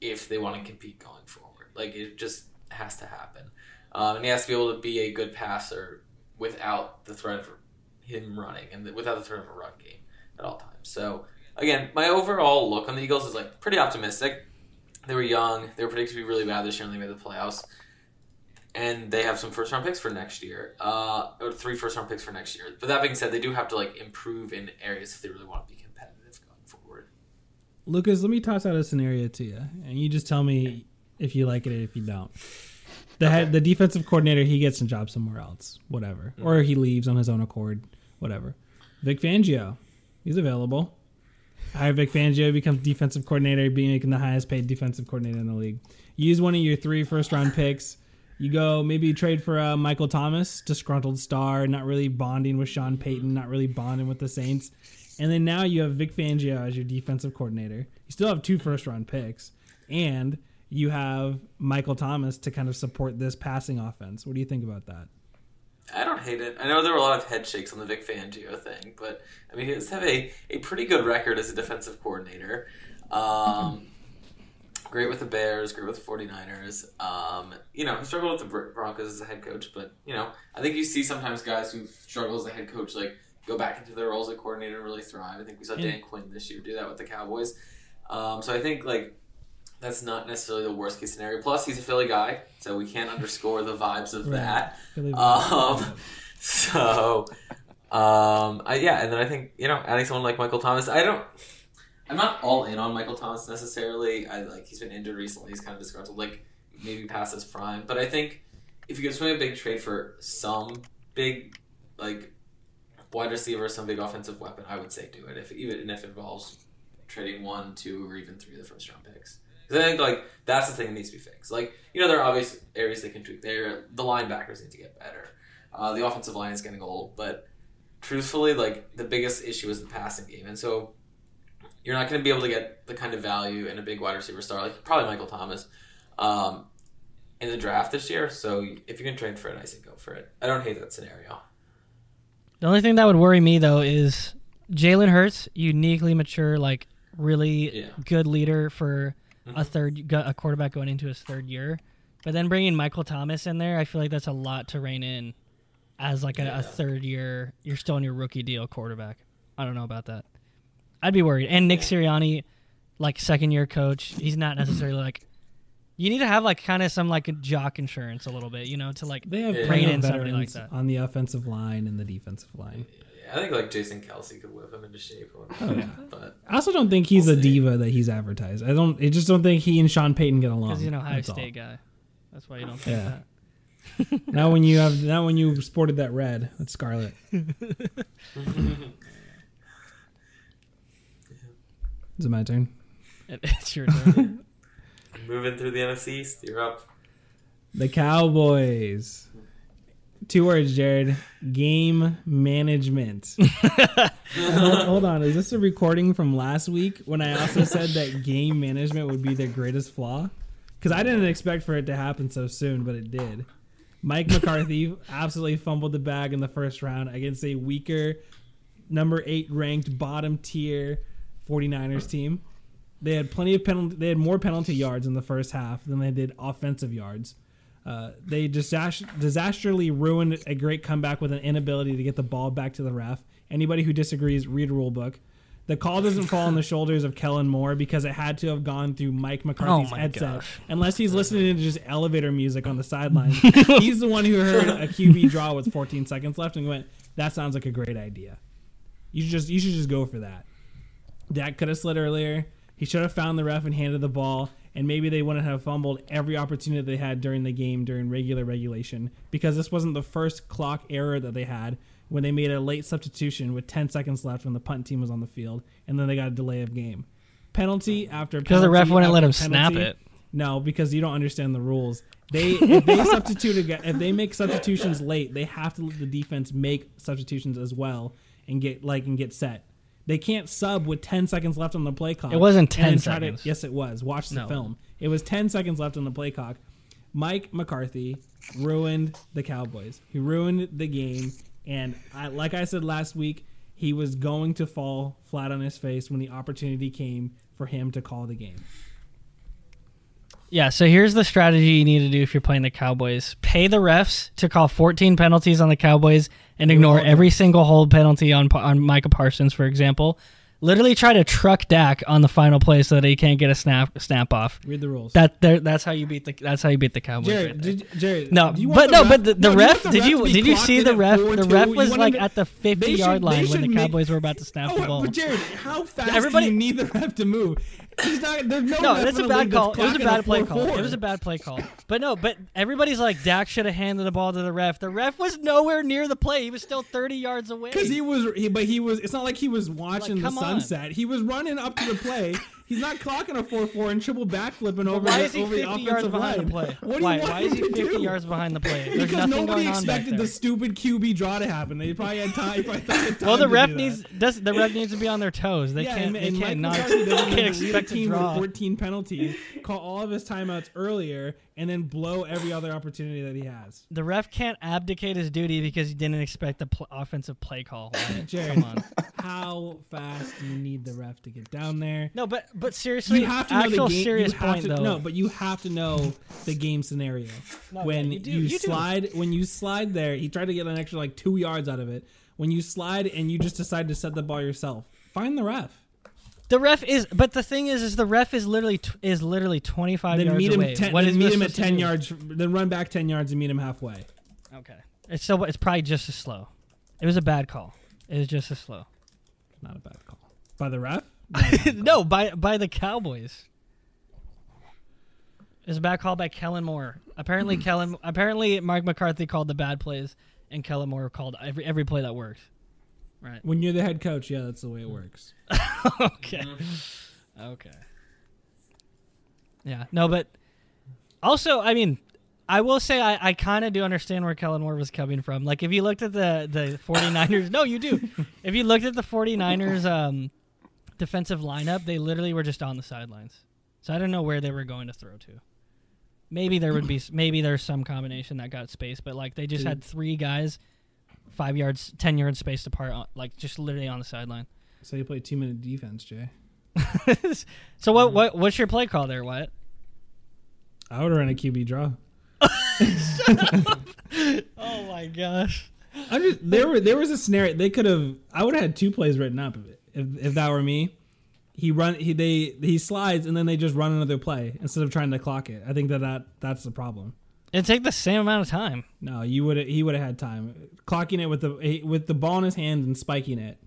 if they want to compete going forward. Like it just has to happen, um, and he has to be able to be a good passer without the threat of him running and without the threat of a run game at all times. So again, my overall look on the Eagles is like pretty optimistic. They were young. They were predicted to be really bad this year, and they made the playoffs. And they have some first round picks for next year, uh, or three first round picks for next year. But that being said, they do have to like improve in areas if they really want to be competitive going forward. Lucas, let me toss out a scenario to you, and you just tell me if you like it or if you don't. The Okay. head, the defensive coordinator, he gets a job somewhere else, whatever, Mm. or he leaves on his own accord, whatever. Vic Fangio, he's available. Hire Vic Fangio, becomes defensive coordinator, being making the highest paid defensive coordinator in the league. You Use one of your three first round picks. You go maybe trade for uh, Michael Thomas, disgruntled star, not really bonding with Sean Payton, not really bonding with the Saints. And then now you have Vic Fangio as your defensive coordinator. You still have two first round picks, and you have Michael Thomas to kind of support this passing offense. What do you think about that? I don't hate it. I know there were a lot of head shakes on the Vic Fangio thing, but I mean, he does have a, a pretty good record as a defensive coordinator. Um, great with the Bears, great with the 49ers. Um, you know, he struggled with the Broncos as a head coach, but, you know, I think you see sometimes guys who struggle as a head coach, like, go back into their roles as coordinator and really thrive. I think we saw Dan Quinn this year do that with the Cowboys. Um, so I think, like, that's not necessarily the worst case scenario. Plus, he's a Philly guy, so we can't underscore the vibes of Right. that. Um, so, um, I, yeah, and then I think you know adding someone like Michael Thomas. I don't. I'm not all in on Michael Thomas necessarily. I like he's been injured recently. He's kind of disgruntled, like maybe past his prime. But I think if you could swing a big trade for some big like wide receiver, some big offensive weapon, I would say do it. If even if it involves trading one, two, or even three of the first round picks. Because I think like that's the thing that needs to be fixed. Like you know there are obvious areas they can tweak. There, the linebackers need to get better. Uh, the offensive line is getting old, but truthfully, like the biggest issue is the passing game, and so you're not going to be able to get the kind of value in a big wide receiver star like probably Michael Thomas um, in the draft this year. So if you can trade for it, I say go for it. I don't hate that scenario. The only thing that would worry me though is Jalen Hurts, uniquely mature, like really Yeah. good leader for a Mhm. third a quarterback going into his third year. But then bringing Michael Thomas in there, I feel like that's a lot to rein in as like a, Yeah. a third year. You're still in your rookie deal quarterback. I don't know about that. I'd be worried. And Nick Sirianni, like second year coach, he's not necessarily like. You need to have like kind of some like jock insurance a little bit, you know, to like They have Yeah. Rein in somebody like veterans that. on the offensive line and the defensive line. I think like Jason Kelce could whip him into shape. Or Oh, yeah. But I also don't think he's We'll a see. diva that he's advertised. I don't. I just don't think he and Sean Payton get along. because he's an Ohio That's all. Guy. That's why you don't think Yeah. that. Now when you have now when you sported that red, that's scarlet. Is it my turn? It's your turn. Moving through the NFC East, you're up. The Cowboys. Two words, Jared. Game management. hold, hold on. Is this a recording from last week when I also said that game management would be their greatest flaw? Because I didn't expect for it to happen so soon, but it did. Mike McCarthy absolutely fumbled the bag in the first round against a weaker, number eight ranked bottom tier 49ers team. They had plenty of penalty. They had more penalty yards in the first half than they did offensive yards. Uh, they disas- disastrously ruined a great comeback with an inability to get the ball back to the ref. Anybody who disagrees, read a rule book. The call doesn't fall on the shoulders of Kellen Moore because it had to have gone through Mike McCarthy's Oh headset. gosh. Unless he's listening to just elevator music on the sideline. he's the one who heard a QB draw with 14 seconds left and went, "That sounds like a great idea. You should just you should just go for that." Dak could have slid earlier. He should have found the ref and handed the ball, and maybe they wouldn't have fumbled every opportunity they had during the game during regular regulation because this wasn't the first clock error that they had when they made a late substitution with 10 seconds left when the punt team was on the field, and then they got a delay of game. Penalty after Because the ref wouldn't let him snap it. No, because you don't understand the rules. They if they substitute if they make substitutions late, they have to let the defense make substitutions as well and get like and get set. They can't sub with 10 seconds left on the play clock. It wasn't 10 try to- seconds. yes, it was. Watch the No. film. It was 10 seconds left on the play clock. Mike McCarthy ruined the Cowboys. He ruined the game, and I, like I said last week, he was going to fall flat on his face when the opportunity came for him to call the game. Yeah, so here's the strategy you need to do if you're playing the Cowboys. Pay the refs to call 14 penalties on the Cowboys and ignore every single hold penalty on on Micah Parsons, for example. Literally try to truck Dak on the final play so that he can't get a snap snap off. Read the rules. That that's how you beat the that's how you beat the Cowboys. Jared, right did, Jared, No, do you want but no, ref- but the, the no, ref. Did you did you see the ref? The ref was like to- at the 50 should- yard line when the make- Cowboys were about to snap Oh, the ball. but Jared, how fast Everybody- do you need the ref to move? He's not. There's no. No, that's a bad call. It was a bad play call. 4-4. It was a bad play call. But no, but everybody's like Dak should have handed the ball to the ref. The ref was nowhere near the play. He was still 30 yards away. Because he was, he, but he was. It's not like he was watching the come on. sunset. He was running up to the play. He's not clocking a four four and triple backflipping over. why the, is he over the 50 yards behind line. the play? What do why? you want why is he to 50 do? yards behind the play? There's Because nothing nobody going on back expected the stupid QB draw to happen. They probably had time. Probably had Well, the time ref needs does the ref needs to be on their toes. They Yeah, can't. and, they and can't not can't a expect to team draw. with 14 penalties, call all of his timeouts earlier, and then blow every other opportunity that he has. The ref can't abdicate his duty because he didn't expect the pl- offensive play call. Jared, Come on. how fast do you need the ref to get down there? No, but but seriously, You have to know the game. serious you have point to, though. No, but you have to know the game scenario. when you do, you, you do. slide, when you slide there, he tried to get an extra like two yards out of it. When you slide and you just decide to set the ball yourself, find the ref. The ref is, but the thing is, is the ref is literally t- is literally 25 yards meet him away. ten. What then is meet him at ten yards. Then run back ten yards and meet him halfway. Okay, it's so it's probably just as slow. It was a bad call. It was just as slow. Not a bad call by the ref. no, by by the Cowboys. It was a bad call by Kellen Moore. Apparently, Kellen. Apparently, Mark McCarthy called the bad plays, and Kellen Moore called every every play that worked. Right. When you're the head coach, yeah, that's the way it works. okay. Okay. Yeah. No, but also, I mean, I will say I, I kind of do understand where Kellen Moore was coming from. Like, if you looked at the, the 49ers, no, you do. If you looked at the 49ers um, defensive lineup, they literally were just on the sidelines. So I don't know where they were going to throw to. Maybe there would be, maybe there's some combination that got space, but like they just had three guys, five yards, 10 yards spaced apart, uh, like just literally on the sideline. So you play two minute defense, Jay. so what, mm. what what's your play call there, Wyatt? I would run a QB draw. Oh my gosh. I just there were there was a scenario they could have. I would have had two plays written up of it if if that were me. He run he they he slides and then they just run another play instead of trying to clock it. I think that, that that's the problem. It'd take the same amount of time. No, you would he would have had time clocking it with the with the ball in his hand and spiking it.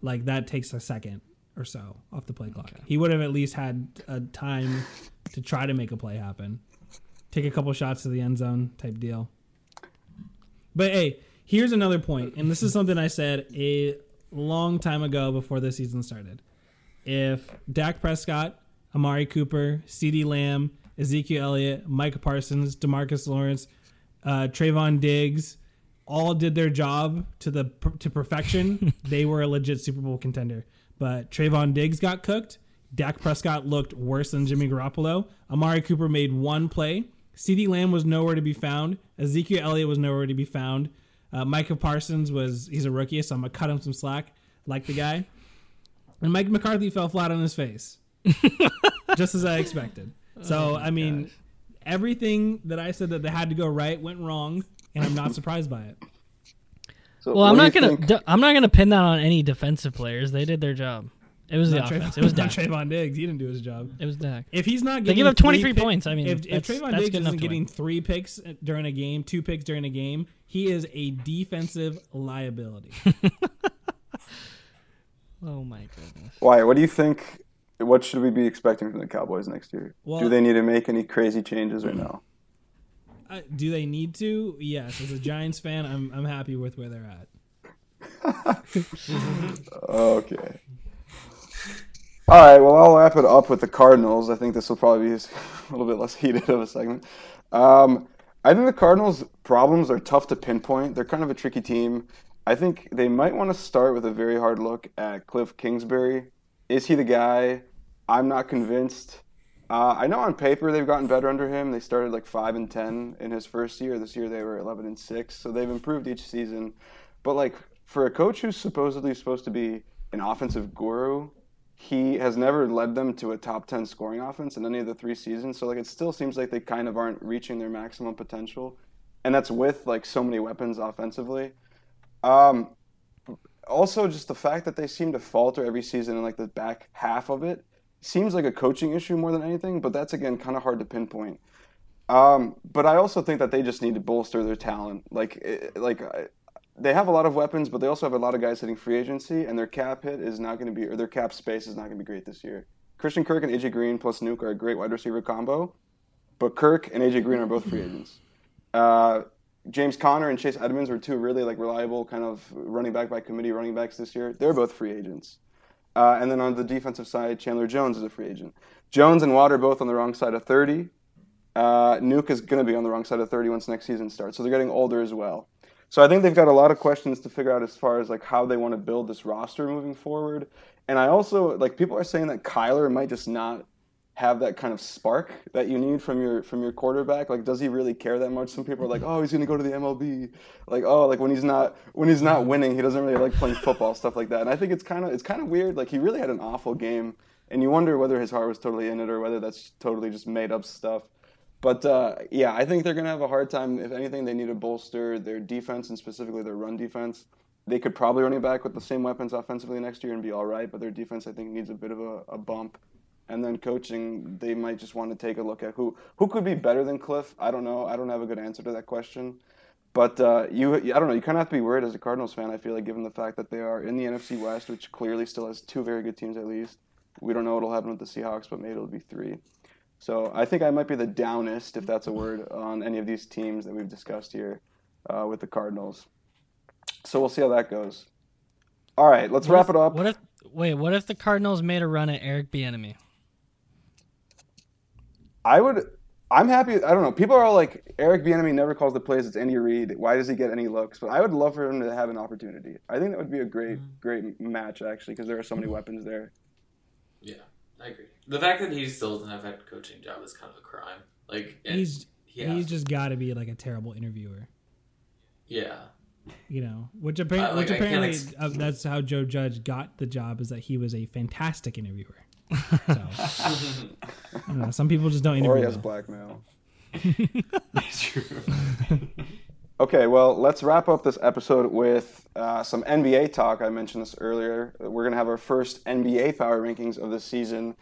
Like that takes a second or so off the play clock. He would have at least had a time to try to make a play happen, take a couple shots to the end zone type deal. But hey, here's another point, and this is something I said a long time ago before the season started. if Dak Prescott, Amari Cooper, CeeDee Lamb, Ezekiel Elliott, Micah Parsons, Demarcus Lawrence, uh, Trevon Diggs all did their job to the to perfection, they were a legit Super Bowl contender. But Trevon Diggs got cooked. Dak Prescott looked worse than Jimmy Garoppolo. Amari Cooper made one play. CeeDee Lamb was nowhere to be found. Ezekiel Elliott was nowhere to be found. Uh, Micah Parsons was he's a rookie, so I'm gonna cut him some slack, like the guy. And Mike McCarthy fell flat on his face, just as I expected. So oh I mean, everything that I said that they had to go right went wrong, and I'm not surprised by it. So Well, I'm not gonna. think- d- I'm not gonna pin that on any defensive players. They did their job. It was the Not offense. Trevon, It was not Dak. Trevon Diggs. He didn't do his job. It was Dak. If he's not They getting give up three 23 pick- points. I mean, if, if that's- Trevon that's Diggs isn't getting win. three picks during a game, two picks during a game, he is a defensive liability. Oh my goodness. Why? What do you think? What should we be expecting from the Cowboys next year? Well- do they need to make any crazy changes or no? uh, do they need to? Yes. As a Giants fan, I'm I'm happy with where they're at. Okay. All right. Well, I'll wrap it up with the Cardinals. I think this will probably be a little bit less heated of a segment. Um, I think the Cardinals' problems are tough to pinpoint. They're kind of a tricky team. I think they might want to start with a very hard look at Cliff Kingsbury. Is he the guy? I'm not convinced. Uh, I know on paper they've gotten better under him. They started like five and ten in his first year. This year they were eleven and six, so they've improved each season. But like for a coach who's supposedly supposed to be an offensive guru, he has never led them to a top 10 scoring offense in any of the three seasons. So like it still seems like they kind of aren't reaching their maximum potential. And that's with like so many weapons offensively. Um, also just the fact that they seem to falter every season in like the back half of it seems like a coaching issue more than anything, but that's again kind of hard to pinpoint. Um, but I also think that they just need to bolster their talent. Like, it- like I- they have a lot of weapons, but they also have a lot of guys hitting free agency, and their cap hit is not going to be, or their cap space is not going to be great this year. Christian Kirk and AJ Green plus Nuke are a great wide receiver combo, but Kirk and AJ Green are both free agents. Uh, James Conner and Chase Edmonds were two really like reliable kind of running back by committee running backs this year. They're both free agents. Uh, and then on the defensive side, Chandler Jones is a free agent. Jones and Watt are both on the wrong side of 30. Uh, Nuke is going to be on the wrong side of 30 once next season starts. So they're getting older as well. So I think they've got a lot of questions to figure out as far as like how they want to build this roster moving forward. And I also like people are saying that Kyler might just not have that kind of spark that you need from your from your quarterback. Like, does he really care that much? Some people are like, oh, he's going to go to the MLB. Like, oh, like when he's not when he's not winning, he doesn't really like playing football stuff like that. And I think it's kind of it's kind of weird. Like, he really had an awful game, and you wonder whether his heart was totally in it or whether that's totally just made up stuff. But uh, yeah, I think they're going to have a hard time. If anything, they need to bolster their defense and specifically their run defense. They could probably run it back with the same weapons offensively next year and be all right. But their defense, I think, needs a bit of a, a bump. And then coaching, they might just want to take a look at who who could be better than Cliff. I don't know. I don't have a good answer to that question. But uh, you, I don't know. You kind of have to be worried as a Cardinals fan. I feel like, given the fact that they are in the NFC West, which clearly still has two very good teams at least. We don't know what'll happen with the Seahawks, but maybe it'll be three. So I think I might be the downest, if that's a word, on any of these teams that we've discussed here uh, with the Cardinals. So we'll see how that goes. All right, let's What wrap if- it up. What if wait? What if the Cardinals made a run at Eric Bieniemy? I would. I'm happy. I don't know. People are all like, Eric Bieniemy never calls the plays. It's Andy Reid. Why does he get any looks? But I would love for him to have an opportunity. I think that would be a great, great match actually, because there are so many weapons there. Yeah, I agree. The fact that he still doesn't have a coaching job is kind of a crime. Like He's he he's just got to be like a terrible interviewer, yeah. you know. Which apparently, Uh, like, which apparently ex- uh, that's how Joe Judge got the job is that he was a fantastic interviewer. So, I don't know, some people just don't Or interview. he has well. blackmail. It's true. Okay, well, let's wrap up this episode with uh, some NBA talk. I mentioned this earlier. We're gonna have our first NBA power rankings of the season.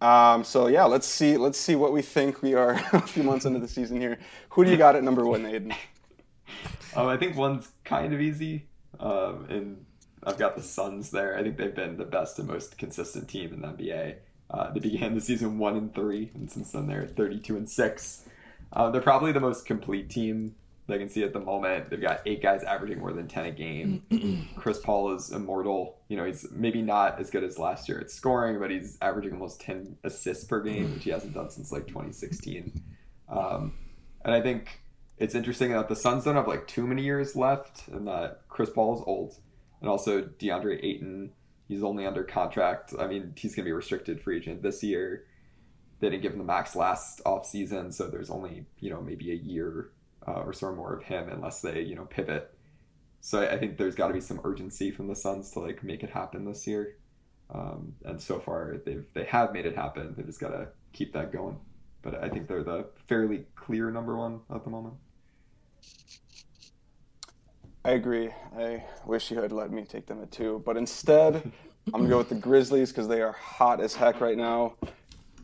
Um, so yeah, let's see. Let's see what we think we are a few months into the season here. Who do you got at number one, Aiden? Um, I think one's kind of easy, um, and I've got the Suns there. I think they've been the best and most consistent team in the NBA. Uh, they began the season one and three, and since then they're thirty-two and six. Uh, they're probably the most complete team they can see at the moment they've got eight guys averaging more than 10 a game. Chris Paul is immortal. You know, he's maybe not as good as last year at scoring, but he's averaging almost 10 assists per game, which he hasn't done since like 2016. Um, and I think it's interesting that the Suns don't have like too many years left, and that Chris Paul is old, and also DeAndre Ayton, he's only under contract. I mean, he's going to be restricted free agent this year. They didn't give him the max last off season, so there's only you know maybe a year uh, or so more of him unless they you know pivot. So I, I think there's got to be some urgency from the Suns to like make it happen this year. Um, and so far they've they have made it happen. They just got to keep that going. But I think they're the fairly clear number one at the moment. I agree. I wish you had let me take them at two, but instead, I'm gonna go with the Grizzlies because they are hot as heck right now.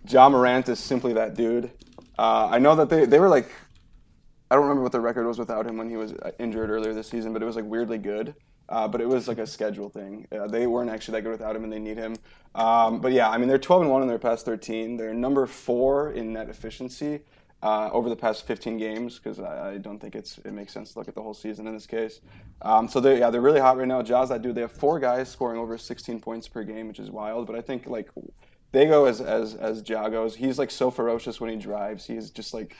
Ja Morant is simply that dude. Uh, I know that they they were like, I don't remember what the record was without him when he was uh, injured earlier this season, but it was like weirdly good. Uh, but it was like a schedule thing. Uh, they weren't actually that good without him, and they need him. Um, but yeah, I mean they're 12 and one in their past 13. They're number four in net efficiency uh, over the past 15 games because I, I, don't think it's it makes sense to look at the whole season in this case. Um, so they yeah they're really hot right now. Jaws I do They have four guys scoring over 16 points per game, which is wild. But I think like they go as as as Ja goes. He's like so ferocious when he drives. He's just like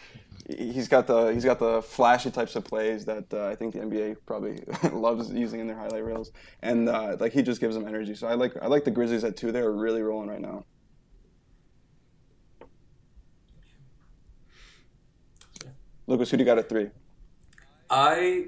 he's got the he's got the flashy types of plays that uh, I think the NBA probably loves using in their highlight reels, and uh, like he just gives them energy. So I like I like the Grizzlies at two. They're really rolling right now. Lucas, who do you got at three? I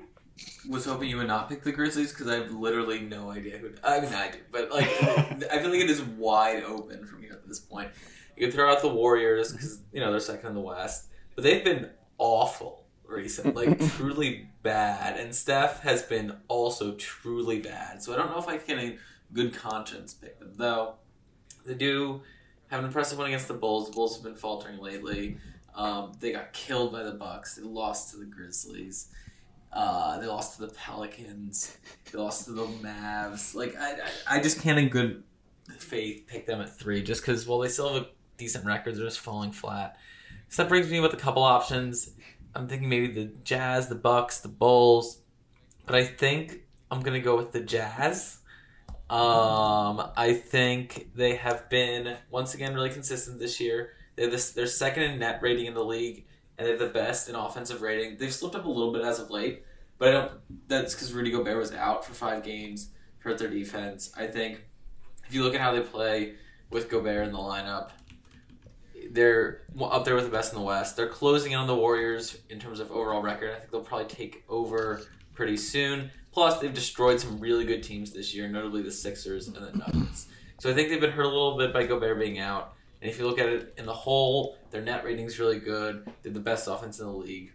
was hoping you would not pick the Grizzlies because I have literally no idea who. I mean, I do, but like, I feel like it is wide open from here at this point. You can throw out the Warriors because you know they're second in the West, but they've been awful recently, like truly bad. And Steph has been also truly bad. So I don't know if I can, in good conscience, pick them. Though they do have an impressive one against the Bulls. The Bulls have been faltering lately. Um, they got killed by the Bucks. They lost to the Grizzlies. Uh, they lost to the Pelicans. They lost to the Mavs. Like I, I, I just can't in good faith pick them at three, just because well they still have a decent record. They're just falling flat. So that brings me with a couple options. I'm thinking maybe the Jazz, the Bucks, the Bulls, but I think I'm gonna go with the Jazz. Um, I think they have been once again really consistent this year. They're this, they're second in net rating in the league and they're the best in offensive rating. They've slipped up a little bit as of late, but I don't. That's because Rudy Gobert was out for five games, hurt their defense. I think if you look at how they play with Gobert in the lineup, they're up there with the best in the West. They're closing in on the Warriors in terms of overall record. I think they'll probably take over pretty soon. Plus, they've destroyed some really good teams this year, notably the Sixers and the Nuggets. So I think they've been hurt a little bit by Gobert being out. And if you look at it in the whole, their net rating's really good. They're the best offense in the league.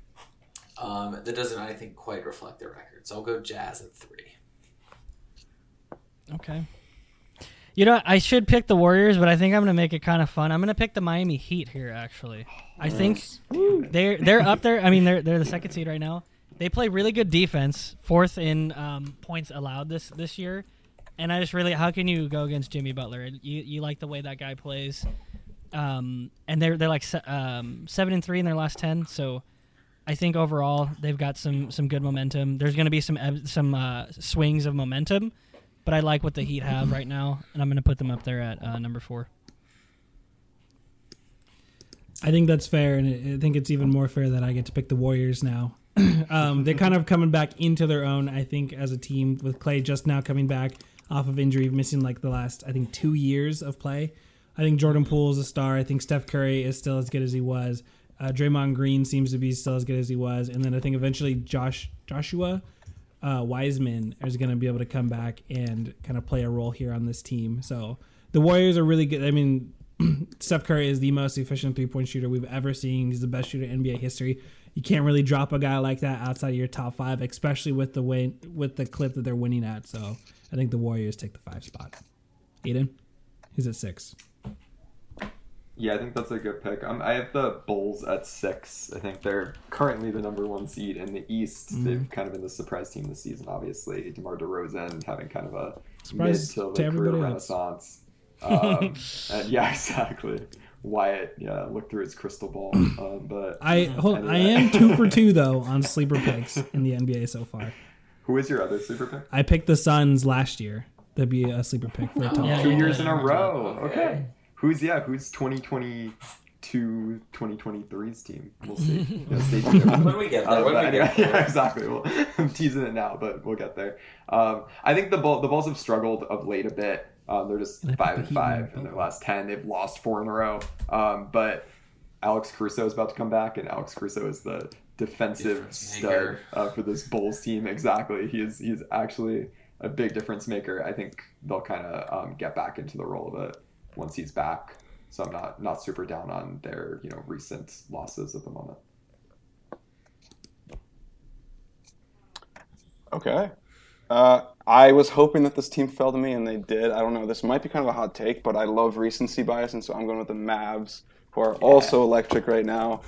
Um, that doesn't, I think, quite reflect their record. So I'll go Jazz at three. Okay. You know, I should pick the Warriors, but I think I'm going to make it kind of fun. I'm going to pick the Miami Heat here. Actually, I think they're they're up there. I mean, they're they're the second seed right now. They play really good defense, fourth in um, points allowed this this year, and I just really, how can you go against Jimmy Butler? You you like the way that guy plays, um, and they're they're like se- um, seven and three in their last ten. So I think overall they've got some some good momentum. There's going to be some eb- some uh, swings of momentum, but I like what the Heat have right now, and I'm going to put them up there at uh, number four. I think that's fair, and I think it's even more fair that I get to pick the Warriors now. um, they're kind of coming back into their own, I think, as a team with Klay just now coming back off of injury, missing like the last, I think, two years of play. I think Jordan Poole is a star. I think Steph Curry is still as good as he was. Uh, Draymond Green seems to be still as good as he was, and then I think eventually Josh Joshua uh, Wiseman is going to be able to come back and kind of play a role here on this team. So the Warriors are really good. I mean, Steph Curry is the most efficient three point shooter we've ever seen. He's the best shooter in NBA history. You can't really drop a guy like that outside of your top five, especially with the win with the clip that they're winning at. So I think the Warriors take the five spot. Aiden, he's at six. Yeah, I think that's a good pick. Um, I have the Bulls at six. I think they're currently the number one seed in the East. Mm-hmm. They've kind of been the surprise team this season, obviously. DeMar DeRozan having kind of a Surprise mid to to late career else. renaissance. Um, and yeah, exactly. Wyatt yeah look through his crystal ball. Um, but I hold. I am two for two though on sleeper picks in the NBA so far. who is your other sleeper pick? I picked the Suns last year. That'd be a sleeper pick for a top. Yeah, Two you years did. in a row. Okay. Okay. Who's yeah? Who's 2022 2023's team? We'll see. Yeah, stay tuned. When we get there, Uh, when we anyway, get there. yeah, exactly. Well, I'm teasing it now, but we'll get there. Um, I think the Bull, the Bulls have struggled of late a bit. Um, they're just And I five and the Heat in five in their last ten. They've lost four in a row. Um, but Alex Caruso is about to come back, and Alex Caruso is the defensive Difference stud uh, for this Bulls team. Exactly. He is he's actually a big difference maker. I think they'll kind of um, get back into the role of it once he's back. So I'm not not super down on their you know recent losses at the moment. Okay. Uh, I was hoping that this team fell to me, and they did. I don't know. This might be kind of a hot take, but I love recency bias, and so I'm going with the Mavs, who are also electric right now.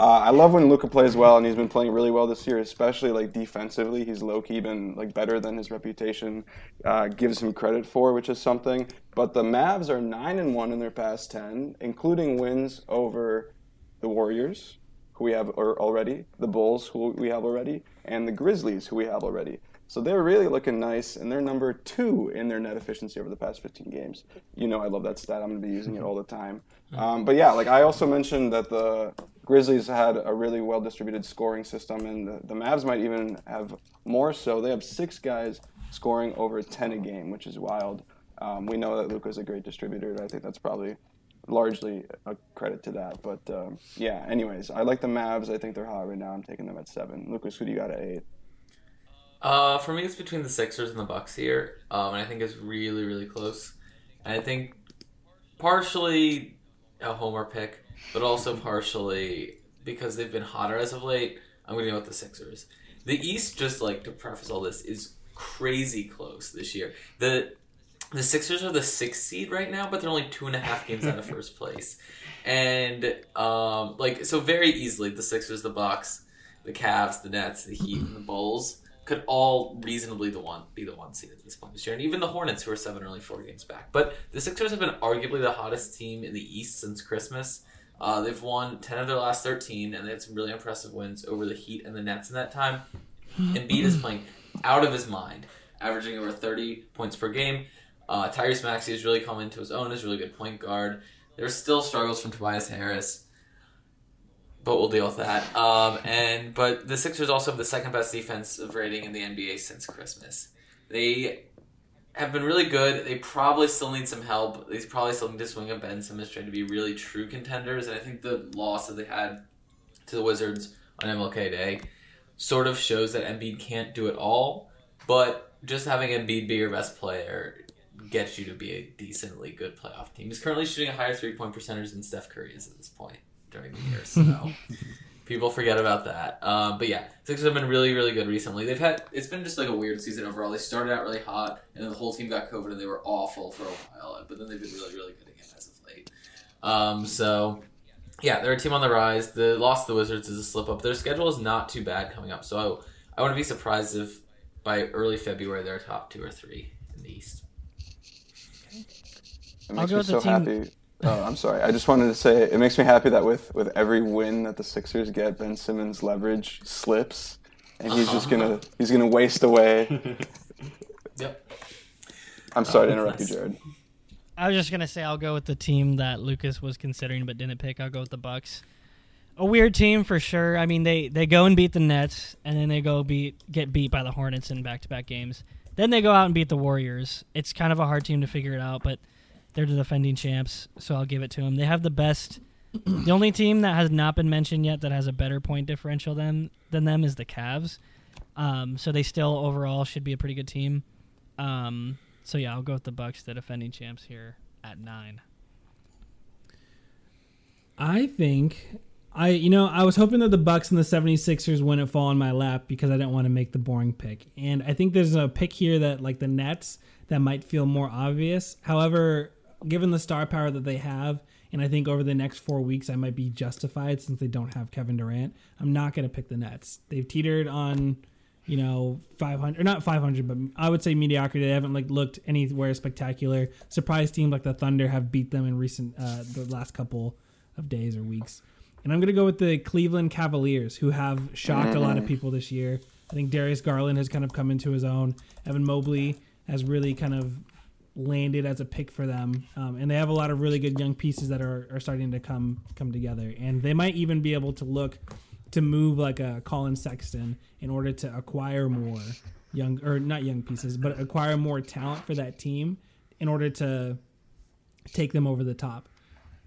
Uh, I love when Luka plays well, and he's been playing really well this year, especially like defensively. He's low key been like better than his reputation uh, gives him credit for, which is something. But the Mavs are nine and one in their past ten, including wins over the Warriors, who we have already, the Bulls, who we have already, and the Grizzlies, who we have already. So they're really looking nice, and they're number two in their net efficiency over the past 15 games. You know, I love that stat. I'm going to be using it all the time. Um, but yeah, like I also mentioned that the Grizzlies had a really well distributed scoring system, and the, the Mavs might even have more so. They have six guys scoring over 10 a game, which is wild. Um, we know that Luka's a great distributor, I think that's probably largely a credit to that. But um, yeah, anyways, I like the Mavs. I think they're hot right now. I'm taking them at seven. Lucas, who do you got at eight? Uh, for me, it's between the Sixers and the Bucks here, um, and I think it's really, really close. And I think partially a homer pick, but also partially because they've been hotter as of late. I'm going to go with the Sixers. The East, just like to preface all this, is crazy close this year. The the Sixers are the sixth seed right now, but they're only two and a half games out of first place, and um, like so very easily the Sixers, the Bucks, the Cavs, the Nets, the Heat, and the Bulls could all reasonably the one be the one seed at this point this year, and even the Hornets, who are seven or only four games back. But the Sixers have been arguably the hottest team in the East since Christmas. Uh, they've won ten of their last thirteen, and they had some really impressive wins over the Heat and the Nets in that time. Embiid is playing out of his mind, averaging over thirty points per game. Uh, Tyrese Maxey has really come into his own as a really good point guard. There's still struggles from Tobias Harris, but we'll deal with that. Um, and but the Sixers also have the second best defensive rating in the NBA since Christmas. They have been really good. They probably still need some help. They probably still need to swing a Ben Simmons trying to be really true contenders. And I think the loss that they had to the Wizards on MLK Day sort of shows that Embiid can't do it all. But just having Embiid be your best player gets you to be a decently good playoff team. He's currently shooting a higher three point percentage than Steph Curry is at this point during the year. So people forget about that. Um, but yeah, Sixers have been really, really good recently. They've had it's been just like a weird season overall. They started out really hot, and then the whole team got COVID, and they were awful for a while. But then they've been really, really good again as of late. Um, so yeah, they're a team on the rise. The loss to the Wizards is a slip up. Their schedule is not too bad coming up, so I, I wouldn't be surprised if by early February they're top two or three in the East. It I'll makes go me with so the team- happy. Oh, I'm sorry. I just wanted to say it makes me happy that with with every win that the Sixers get, Ben Simmons' leverage slips, and he's just gonna uh-huh. he's gonna waste away. Yep. I'm sorry to Oh, interrupt you. Jared. I was just gonna say I'll go with the team that Lucas was considering but didn't pick. I'll go with the Bucks. A weird team for sure. I mean, they they go and beat the Nets, and then they go beat get beat by the Hornets in back to back games. Then they go out and beat the Warriors. It's kind of a hard team to figure it out, but they're the defending champs, so I'll give it to them. They have the best. the only team that has not been mentioned yet that has a better point differential than than them is the Cavs. Um, so they still overall should be a pretty good team. Um, so yeah, I'll go with the Bucks, the defending champs here at nine. I think I you know, I was hoping that the Bucks and the 76ers wouldn't fall in my lap because I didn't want to make the boring pick. And I think there's a pick here that like the Nets that might feel more obvious. However, given the star power that they have, and I think over the next 4 weeks I might be justified since they don't have Kevin Durant, I'm not going to pick the Nets. They've teetered on you know, 500 or not 500, but I would say mediocrity. They haven't like looked anywhere spectacular. Surprise teams like the Thunder have beat them in recent uh, the last couple of days or weeks. And I'm gonna go with the Cleveland Cavaliers, who have shocked a lot of people this year. I think Darius Garland has kind of come into his own. Evan Mobley has really kind of landed as a pick for them, um, and they have a lot of really good young pieces that are, are starting to come come together. And they might even be able to look to move like a Collin Sexton in order to acquire more young or not young pieces, but acquire more talent for that team in order to take them over the top.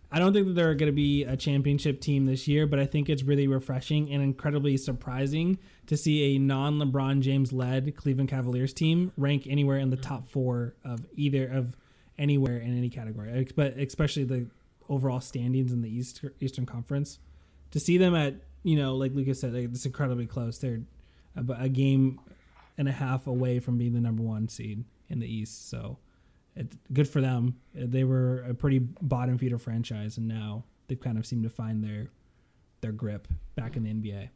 I don't think that they're going to be a championship team this year, but I think it's really refreshing and incredibly surprising to see a non LeBron James led Cleveland Cavaliers team rank anywhere in the top four of either of anywhere in any category, but especially the overall standings in the East, Eastern Conference. To see them at, you know, like Lucas said, it's incredibly close. They're a, a game and a half away from being the number one seed in the East. So good for them. They were a pretty bottom feeder franchise, and now they've kind of seemed to find their their grip back in the NBA.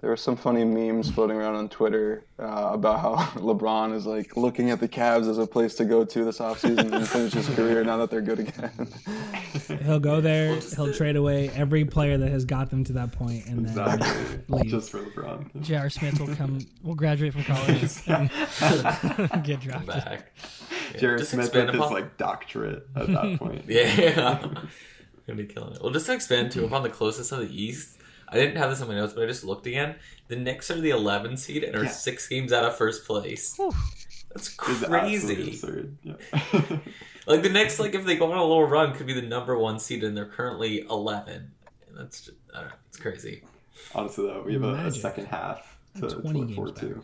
There were some funny memes floating around on Twitter uh, about how LeBron is like looking at the Cavs as a place to go to this offseason and finish his career now that they're good again. He'll go there. He'll trade away every player that has got them to that point, and then Exactly. leave. Just for LeBron. J.R. Smith will come, will graduate from college and get drafted. Back. Yeah, Jared Smith expand with his like doctorate at that point. Yeah. Gonna be killing it. Well, just to expand too upon the closest of the East, I didn't have this in my notes, but I just looked again. The Knicks are the 11 seed and are Yeah. six games out of first place. That's crazy. Yeah. Like the Knicks, like if they go on a little run, could be the number one seed, and they're currently 11. And that's just, I don't know, it's crazy. Honestly, though, we have a, a second half to, to 20 look games forward to.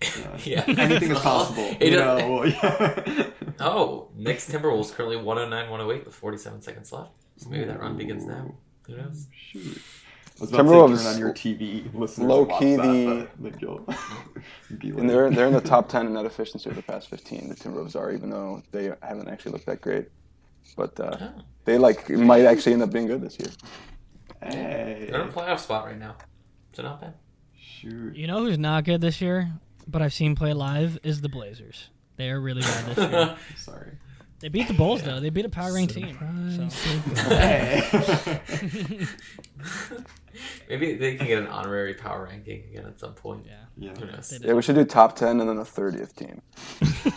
Yeah. Anything is possible. It you know, yeah. Oh, Knicks Timberwolves currently 109, 108 with 47 seconds left. So maybe that run begins now. Who knows? Shoot. I was about to say turn on your TV, listeners, low key that, the- but then you'll be And they're they're in the top ten in net efficiency of the past fifteen. The Timberwolves are, even though they haven't actually looked that great. But uh, Oh. they like might actually end up being good this year. hey, They're in a playoff spot right now. So not bad. shoot. You know who's not good this year, but I've seen play live is the Blazers. They are really bad this year. Sorry. They beat the Bulls though. They beat a power ranked team. So. Maybe they can get an honorary power ranking again at some point. Yeah. yeah. Who knows? Yeah, we should do top ten and then a thirtieth team.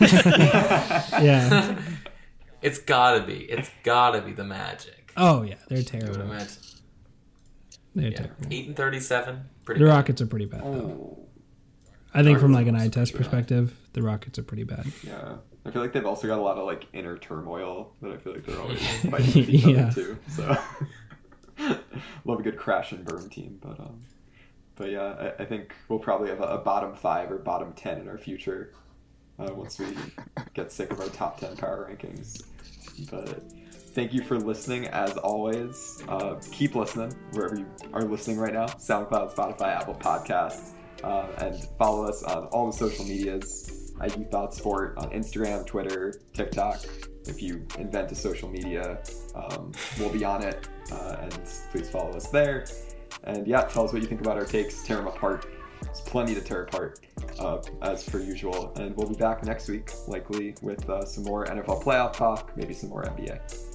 yeah. It's gotta be. It's gotta be the Magic. Oh yeah, they're I would terrible. imagine. They're Yeah. terrible. Eight and thirty-seven. Pretty. The bad. Rockets are pretty bad though. Oh, I think from like an eye are test bad. perspective, the Rockets are pretty bad. yeah. I feel like they've also got a lot of like inner turmoil that I feel like they're always fighting with each Yeah. other too. So love a good crash and burn team, but um, but yeah, I, I think we'll probably have a, a bottom five or bottom ten in our future uh, once we get sick of our top ten power rankings. But thank you for listening as always. Uh, keep listening wherever you are listening right now: SoundCloud, Spotify, Apple Podcasts, uh, and follow us on all the social medias You Thought Sport on Instagram, Twitter, TikTok. If you invent a social media, um, we'll be on it, uh, and please follow us there. And yeah, tell us what you think about our takes, tear them apart. There's plenty to tear apart, uh, as per usual. And we'll be back next week, likely with uh, some more NFL playoff talk, maybe some more NBA.